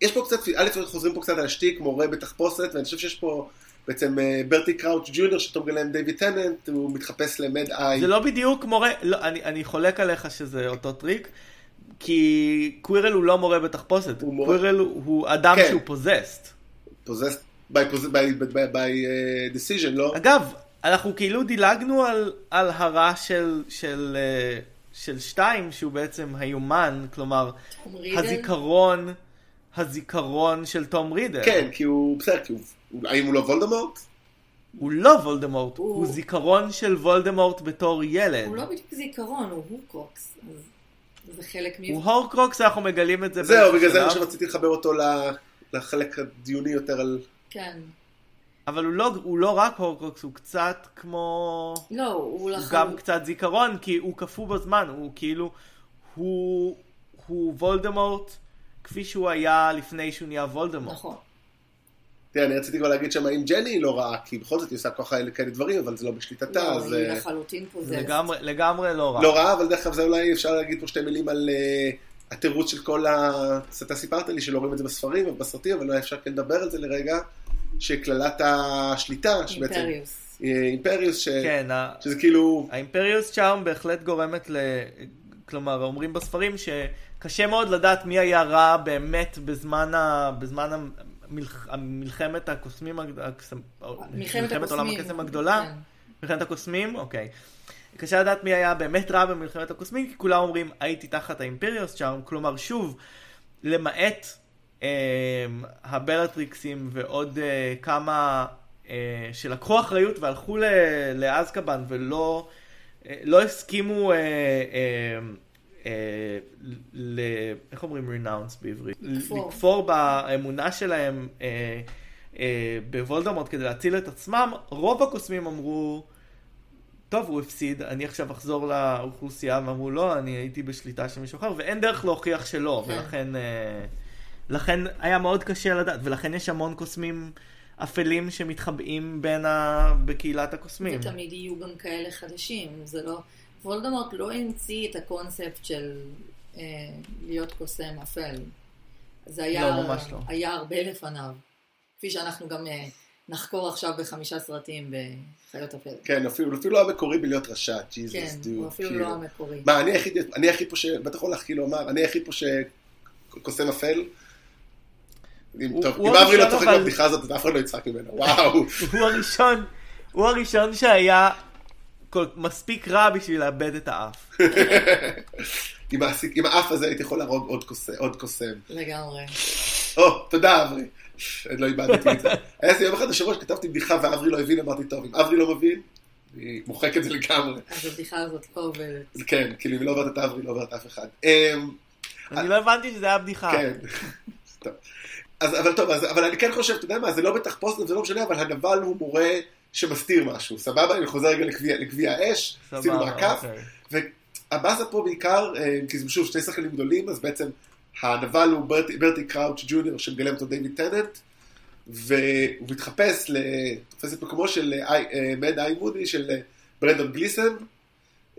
יש פה קצת, א', חוזרים פה קצת על השטיק, מורה בתחפושת, ואני חושב שיש פה בעצם אה, ברטי קראוץ' ג'וניור, שאתה מגלה עם דיוויד טננט, הוא מתחפש למד איי. זה לא בדיוק מורה, לא, אני, אני חולק עליך שזה אותו טריק, כי קווירל הוא לא מורה בתחפושת, הוא מורה- קווירל הוא הוא אדם כן. שהוא possessed. possessed, by, by, by, by, by uh, decision, לא? אגב, אנחנו כאילו דילגנו על, על הרע של, של, אה, של שתיים, שהוא בעצם היומן, כלומר? הזיכרון, הזיכרון של תום רידל. כן, כי הוא, בסדר, כי הוא- האם הוא לא וולדמורט? הוא לא וולדמורט, הוא, הוא- הוא זיכרון של וולדמורט בתור ילד. הוא לא בדיוק זיכרון, הוא הורקרוקס. אז זה חלק מ... הוא הורקרוקס, אנחנו מגלים את זה זהו, בגלל זה אני. חושב רציתי לחבר אותו ל- לחלק הדיוני יותר על... כן. אבל הוא לא, הוא לא רק הורקרוקס, הוא קצת כמו... לא, הוא הוא לחלוטין... גם קצת זיכרון, כי הוא קפוא בזמן, הוא כאילו... הוא, הוא וולדמורט כפי שהוא היה לפני שהוא נהיה וולדמורט. נכון. תראה, אני רציתי כבר להגיד שם האם ג'ני היא לא רעה, כי בכל זאת היא עושה ככה כאלה דברים, אבל זה לא בשליטתה, לא, אז... היא אה, לחלוטין פוזסט. לגמרי, לגמרי לא רע. לא רעה, אבל דרך אגב זה אולי אפשר להגיד פה שתי מילים על אה, התירוץ של כל ה... אתה סיפרת לי שלא רואים את זה בספרים ובסרטים, אבל אולי אפשר כן לדבר על זה לרגע, שקללת השליטה, שבעצם... אימפריוס. אה, אימפריוס, ש... כן, ה- שזה כאילו... האימפריוס צ'ארם בהחלט גורמת ל... כלומר, אומרים בספרים שקשה מאוד לדעת מי היה רע באמת בזמן, ה... בזמן המלח... מלחמת הקוסמים. מלחמת עולם. הקסם הגדולה. כן. מלחמת הקוסמים? אוקיי. קשה לדעת מי היה באמת רע במלחמת הקוסמים, כי כולם אומרים הייתי תחת האימפריוס צ'ארם, כלומר שוב, למעט אה, הבלטריקסים ועוד אה, כמה אה, שלקחו אחריות והלכו לאזקבן ולא אה, לא הסכימו, אה, אה, ל... איך אומרים רינאונס בעברית? לכפור. לכפור באמונה שלהם אה, אה, בוולדמורט כדי להציל את עצמם, רוב הקוסמים אמרו, טוב, הוא הפסיד, אני עכשיו אחזור לאוכלוסייה, ואמרו, לא, אני הייתי בשליטה של מישהו אחר, ואין דרך להוכיח שלא, כן. ולכן אה, לכן היה מאוד קשה לדעת, ולכן יש המון קוסמים אפלים שמתחבאים בין ה... בקהילת הקוסמים. ותמיד יהיו גם כאלה חדשים, זה לא... וולדמורט לא המציא את הקונספט של אה, להיות קוסם אפל. זה היה, לא, ממש לא. היה הרבה לפניו. כפי שאנחנו גם אה, נחקור עכשיו בחמישה סרטים בחיות הפלא. כן, אפילו אפילו לא המקורי בלהיות רשע, ג'יזוס, כן, דוד. הוא אפילו כאילו. לא המקורי. מה, אני היחיד, אני היחיד פה ש... בטח הולך כאילו אמר, אני היחיד פה שקוסם אפל. אם- אברי לא צוחק בבדיחה הזאת, אז אף אחד לא יצחק ממנו, וואו. הוא הראשון, הוא הראשון שהיה כל, מספיק רע בשביל לאבד את האף. עם האסיק- עם האף הזה הייתי יכול להרוג עוד קוסם- עוד קוסם. לגמרי. או, תודה אברי. עוד לא איבדתי את זה. היה איזה יום אחד השבוע שכתבתי בדיחה ואברי לא הבין, אמרתי, טוב, אם אברי לא מבין, אני מוחק את זה לגמרי. אז הבדיחה הזאת לא עובדת. כן, כאילו, אם היא לא עוברת את אברי, לא עוברת אף אחד. אמ, אני לא הבנתי שזה היה בדיחה. כן. טוב. אז, אבל טוב, אז, אבל אני כן חושב, אתה יודע מה, זה לא בתחפושת, זה לא משנה, אבל הנבל הוא מורה שמסתיר משהו, סבבה? אני חוזר רגע לגביע- לגביע האש, סבבה, עשינו מעקף, אוקיי. והבאסה פה בעיקר, אה, כי זה שוב שני שחקנים גדולים, אז בעצם הנבל הוא ברטי, ברטי קראוץ' ג'וניור שמגלם אותו דיוויד טננט, והוא מתחפש, ל- תופס את מקומו של אה, אה, מד איי מודי, של ברנדון גליסן,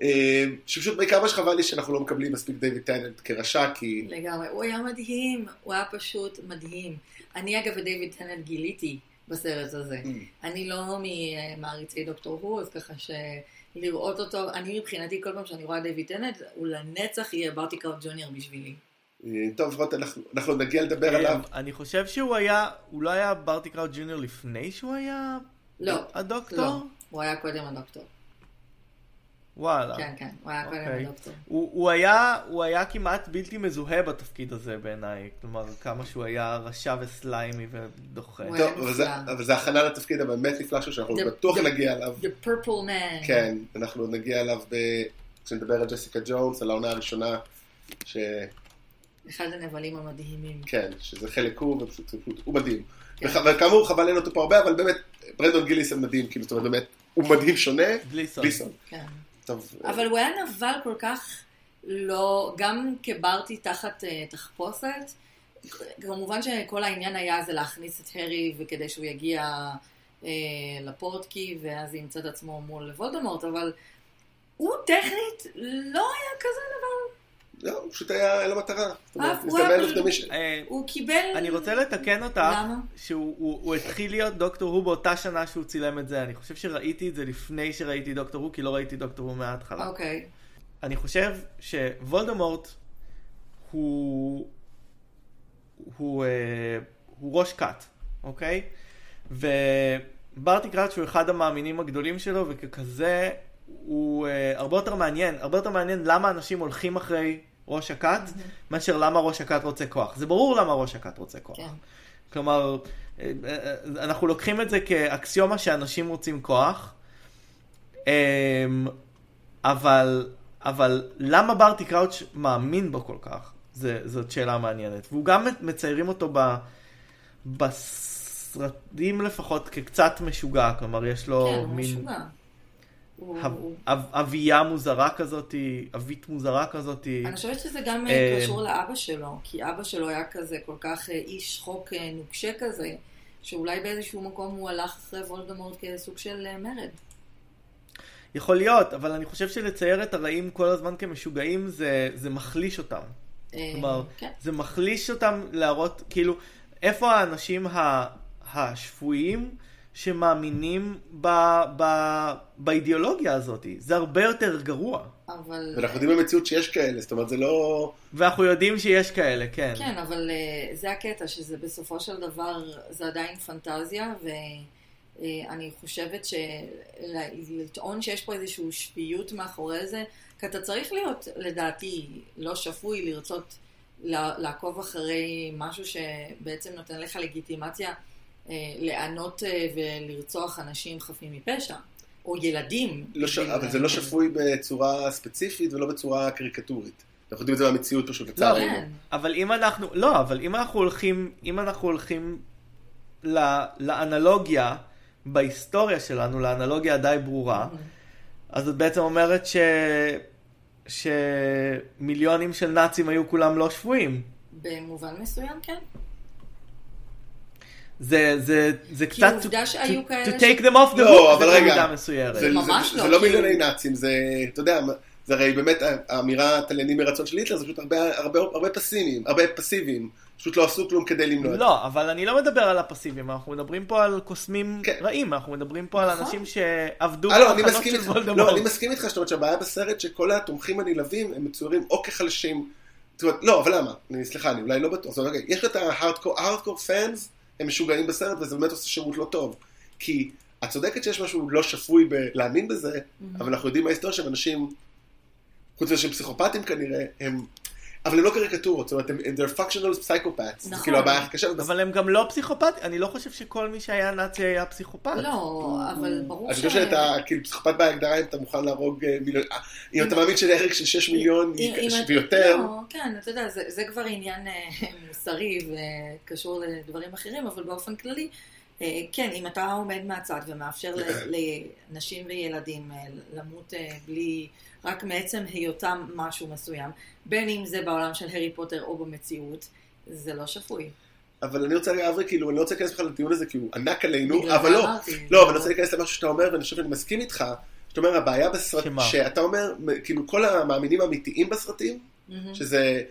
אה, שפשוט בעיקר מה שחבל לי שאנחנו לא מקבלים מספיק דיוויד טננט כרשע, כי... לגמרי. הוא היה מדהים, הוא היה פשוט מדהים. אני אגב את דיוויד טננט גיליתי בסרט הזה. Mm. אני לא ממעריצי דוקטור הו, אז ככה שלראות אותו, אני מבחינתי כל פעם שאני רואה דיוויד טננט, הוא לנצח יהיה ברטי קראוץ' ג'וניור בשבילי. אה, טוב, לפחות אנחנו, אנחנו נגיע לדבר עליו. אני חושב שהוא היה, הוא לא היה ברטי קראוט ג'וניור לפני שהוא היה לא, הדוקטור? לא. הוא היה קודם הדוקטור. וואלה. כן, כן, הוא היה קודם אוקיי. הדוקטור. הוא, הוא, היה, הוא היה כמעט בלתי מזוהה בתפקיד הזה בעיניי, כלומר כמה שהוא היה רשע וסליימי ודוחה. טוב, אבל זה. אבל זה הכנה לתפקיד הבאמת נפלא שלו, שאנחנו The- בטוח the- נגיע אליו. The purple man. כן, אנחנו נגיע אליו ב... כשנדבר על ג'סיקה ג'ונס, על העונה הראשונה, ש... אחד הנבלים המדהימים. כן, שזה חלק הוא, ופשוט פשוט- הוא מדהים. כן. וח- וכאמור, חבל אין אותו פה הרבה, אבל באמת, ברנדון גיליסון מדהים, כאילו, זאת אומרת, באמת, הוא מדהים שונה. גליסון. גליסון. כן. טוב, אבל הוא היה נבל כל כך לא, גם כברתי תחת אה, תחפושת, כמובן שכל העניין היה זה להכניס את הארי וכדי שהוא יגיע אה, לפורטקי ואז ימצא את עצמו מול וולדמורט, אבל הוא טכנית לא היה כזה נבל. לא, הוא פשוט היה, לו מטרה. אה, הוא. אה, הוא קיבל... אני רוצה לתקן אותך? שהוא הוא, הוא התחיל להיות דוקטור הו באותה שנה שהוא צילם את זה. אני חושב שראיתי את זה לפני שראיתי דוקטור הו, כי לא ראיתי דוקטור הו מההתחלה. אוקיי. אני חושב שוולדמורט הוא, הוא, אה, הוא ראש כת, אוקיי? וברטי קראץ' הוא אחד המאמינים הגדולים שלו, וככזה הוא אה, הרבה יותר מעניין, הרבה יותר מעניין למה אנשים הולכים אחרי ראש הכת, מאשר למה ראש הכת רוצה כוח. זה ברור למה ראש הכת רוצה כוח. כן. כלומר, אה, אה, אנחנו לוקחים את זה כאקסיומה שאנשים רוצים כוח, אמ, אבל, אבל למה ברטי קראוץ' מאמין בו כל כך? זה, זאת שאלה מעניינת. והוא גם מציירים אותו ב, בסרטים לפחות כקצת משוגע, כלומר יש לו כן, הוא מין משוגע. הוא- הב- הוא- אב- אבייה מוזרה כזאתי, אבית מוזרה כזאתי. אני חושבת שזה גם אה, אה, קשור לאבא שלו, כי אבא שלו היה כזה כל כך אה, איש חוק נוקשה כזה, שאולי באיזשהו מקום הוא הלך אחרי וולדמורט כסוג של מרד. יכול להיות, אבל אני חושב שלצייר את הרעים כל הזמן כמשוגעים זה, זה מחליש אותם. כלומר, כן. זה מחליש אותם להראות, כאילו, איפה האנשים השפויים שמאמינים ב, ב, באידיאולוגיה הזאת? זה הרבה יותר גרוע. אבל... ואנחנו יודעים במציאות שיש כאלה, זאת אומרת, זה לא... ואנחנו יודעים שיש כאלה, כן. כן, אבל אה, זה הקטע, שזה בסופו של דבר, זה עדיין פנטזיה, ואני חושבת שלטעון שיש פה איזושהי שפיות מאחורי זה, כי אתה צריך להיות, לדעתי, לא שפוי לרצות לעקוב אחרי משהו שבעצם נותן לך לגיטימציה אה, לענות אה, ולרצוח אנשים חפים מפשע, או ילדים. לא ש... אבל זה לא שפוי בצורה ספציפית ולא בצורה קריקטורית. אנחנו יודעים את זה מהמציאות פשוט, לצערנו. כן. אבל אם אנחנו, לא, אבל אם אנחנו הולכים, אם אנחנו הולכים ל, לאנלוגיה בהיסטוריה שלנו, לאנלוגיה הדי ברורה, אז את בעצם אומרת ש... שמיליונים של נאצים היו כולם לא שפויים. במובן מסוים, כן. זה, זה, זה כי קצת... העובדה to- שהיו כאלה to take them off the לא, hook אבל זה רגע, במידה מסוימת. זה, ממש לא, זה לא כי- מיליוני נאצים, זה, אתה יודע, זה הרי באמת האמירה תליינים מרצון של היטלר, זה פשוט הרבה, הרבה, הרבה פסימיים, הרבה פסיביים, פשוט לא עשו כלום כדי למנוע את זה. לא, אבל אני לא מדבר על הפסיבים, אנחנו מדברים פה על קוסמים כן. רעים, אנחנו מדברים פה על נכון. אנשים שעבדו אה, לא, אני במחנות מסכים של איתך, וולדמורט. לא, אני מסכים איתך, זאת אומרת שהבעיה בסרט שכל התומכים הנלהבים הם מצוירים או כחלשים, זאת אומרת, לא, אבל למה? אני, סליחה, אני אולי לא בטוח, זאת אומרת, אוקיי, יש את ההארדקור פאנס, הם משוגעים בסרט וזה באמת עושה שירות לא טוב, כי את צודקת שיש משהו לא שפוי בלהאמין בזה, אבל אנחנו יודעים מההיסטוריה שהם אנשים, חוץ מזה שהם פסיכופטים כנראה, הם, אבל הם לא קריקטורות, זאת אומרת, הם, they're functional psychopaths, זה נכון. כאילו הבעיה הכי קשה, אבל הם גם לא פסיכופטים, אני לא חושב שכל מי שהיה נאצי היה פסיכופט. לא, אבל ברור אני חושב שאתה כאילו פסיכופת בהגדרה אם אתה מוכן להרוג אה, מיליון, אה, אם אתה מאמין שלהרג של 6 מיליון ויותר, לא, כן, אתה יודע, זה, זה כבר עניין אה, מוסרי וקשור לדברים אחרים, אבל באופן כללי, כן, אם אתה עומד מהצד ומאפשר לנשים וילדים למות בלי, רק מעצם היותם משהו מסוים, בין אם זה בעולם של הארי פוטר או במציאות, זה לא שפוי. אבל אני רוצה אברי, כאילו, אני לא רוצה להיכנס בכלל לדיון הזה, כי הוא ענק עלינו, אבל לא. לא, אבל אני רוצה להיכנס למשהו שאתה אומר, ואני חושב שאני מסכים איתך, שאתה אומר, הבעיה בסרט, שמה? שאתה אומר, כאילו, כל המאמינים האמיתיים בסרטים. שזה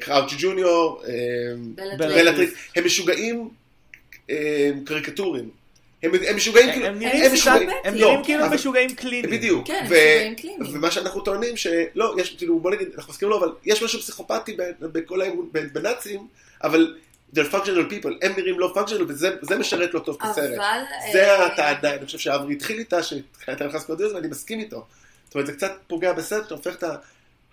קראוץ' ג'וניור, אה, בלטריק. בלטריק, הם משוגעים אה, קריקטורים. הם הם משוגעים, כאילו, הם נראים הם קצת, משוגעים, הם לא, נראים כאילו משוגעים קליניים. בדיוק. כן, הם משוגעים קליניים. ומה שאנחנו טוענים שלא, יש, כאילו, בוא נגיד, אנחנו מסכימים לו, אבל יש משהו פסיכופתי ב- בכל האמון, ב- בנאצים, אבל they're functional people, הם נראים לא functional, וזה זה משרת לא טוב את הסרט. אבל... זה אה, הטענה, אני חושב שאברי התחיל איתה, שאתה נכנס הזה, ואני מסכים איתו. זאת אומרת, זה קצת פוגע בסרט, אתה הופך את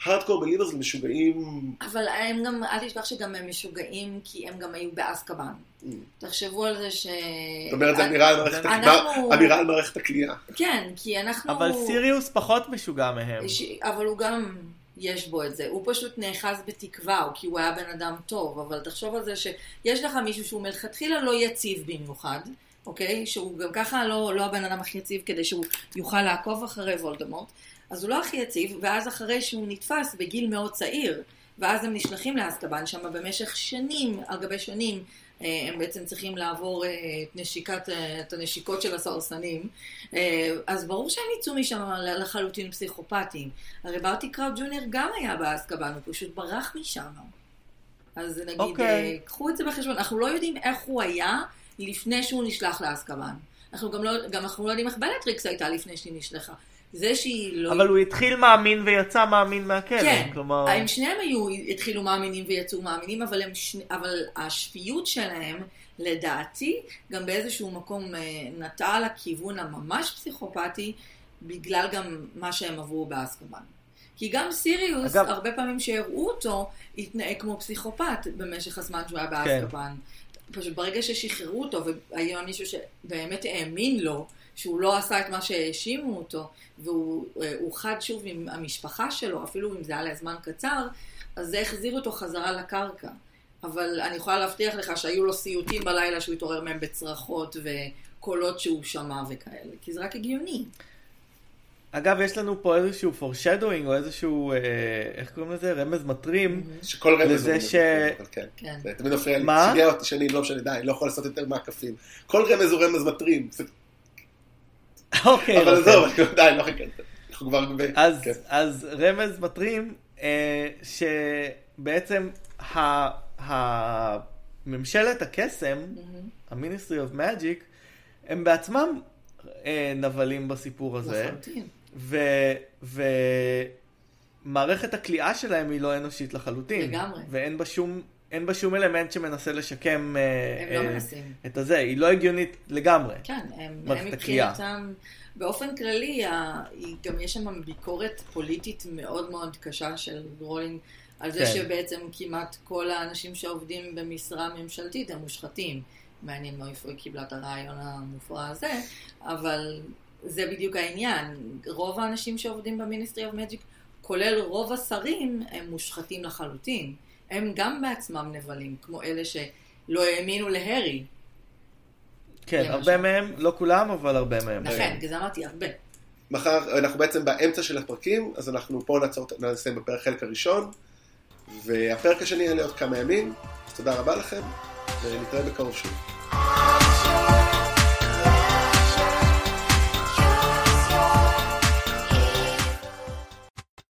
ההארדקור בליברס למשוגעים. אבל הם גם, אל תשכח שגם הם משוגעים, כי הם גם היו באסקבן. Mm. תחשבו על זה ש... זאת אומרת, זה אמירה על מערכת אנחנו- הכליאה. אמירה על מערכת הכליאה. כן, כי אנחנו... אבל סיריוס פחות משוגע מהם. אבל הוא גם, יש בו את זה. הוא פשוט נאחז בתקווה, כי הוא היה בן אדם טוב, אבל תחשוב על זה שיש לך מישהו שהוא מלכתחילה לא יציב במיוחד, אוקיי? שהוא גם ככה לא, לא הבן אדם הכי יציב כדי שהוא יוכל לעקוב אחרי וולדמורט, אז הוא לא הכי יציב, ואז אחרי שהוא נתפס בגיל מאוד צעיר, ואז הם נשלחים לאסקבן שם במשך שנים על גבי שנים, אה, הם בעצם צריכים לעבור אה, את, נשיקת, אה, את הנשיקות של הסרסנים, אז ברור שהם יצאו משם לחלוטין פסיכופטיים. הרי ברטי קראוט ג'וניור גם היה באסקבן, הוא פשוט ברח משם. אז נגיד, אוקיי. אה, קחו את זה בחשבון. אנחנו לא יודעים איך הוא היה לפני שהוא נשלח לאסקבן. אנחנו גם לא, גם אנחנו לא יודעים איך בלטריקס הייתה לפני שהיא נשלחה. זה שהיא לא... אבל הוא התחיל מאמין ויצא מאמין מהכלא. כן, כלומר... הם שניהם היו, התחילו מאמינים ויצאו מאמינים, אבל, הם שני, אבל השפיות שלהם, לדעתי, גם באיזשהו מקום אה, נטה לכיוון הממש פסיכופתי, בגלל גם מה שהם עברו באסקבן. כי גם סיריוס, אגב- הרבה פעמים שהראו אותו, התנהג כמו פסיכופת במשך הזמן שהוא היה כן. באסקבן. פשוט ברגע ששחררו אותו, והיה מישהו שבאמת האמין לו, שהוא לא עשה את מה שהאשימו אותו, והוא אה, אוחד שוב עם המשפחה שלו, אפילו אם זה היה לזמן קצר, אז זה החזיר אותו חזרה לקרקע. אבל אני יכולה להבטיח לך שהיו לו סיוטים בלילה שהוא התעורר מהם בצרחות וקולות שהוא שמע וכאלה, כי זה רק הגיוני. אגב, יש לנו פה איזשהו foreshadowing או איזשהו, אה, איך קוראים לזה? רמז מטרים. שכל רמז הוא ש- אבל כן. כן. זה תמיד מפריע לי, מה? שיגע אותי שאני לא משנה, די, אני לא יכול לעשות יותר מעקפים. כל רמז הוא רמז מטרים, זה- אוקיי, אבל אוקיי. עזוב, די, לא חיכה. אנחנו כבר... אז, כן. אז רמז מטרים אה, שבעצם ה, ה, ממשלת הקסם, ה-Ministry of Magic, הם בעצמם אה, נבלים בסיפור הזה, לחלוטין. ומערכת הכליאה שלהם היא לא אנושית לחלוטין. לגמרי. ואין בה שום, אין בה שום אלמנט שמנסה לשקם אה, הם לא אה, מנסים. את הזה, היא לא הגיונית לגמרי. כן, הם, הם. מבחינתם, באופן כללי, היא- גם יש שם ביקורת פוליטית מאוד מאוד קשה של רולינג, על זה כן. שבעצם כמעט כל האנשים שעובדים במשרה ממשלתית הם מושחתים. מעניין מאיפה היא קיבלה את הרעיון המופרע הזה, אבל זה בדיוק העניין. רוב האנשים שעובדים ב Ministry of Magic, כולל רוב השרים, הם מושחתים לחלוטין. הם גם בעצמם נבלים, כמו אלה שלא האמינו להרי. כן, למשל. הרבה מהם, לא כולם, אבל הרבה מהם. נכון, בגלל זה אמרתי הרבה. מחר, אנחנו בעצם באמצע של הפרקים, אז אנחנו פה נעצור, נסיים בפרק חלק הראשון, והפרק השני לי עוד כמה ימים, אז תודה רבה לכם, ונתראה בקרוב שוב.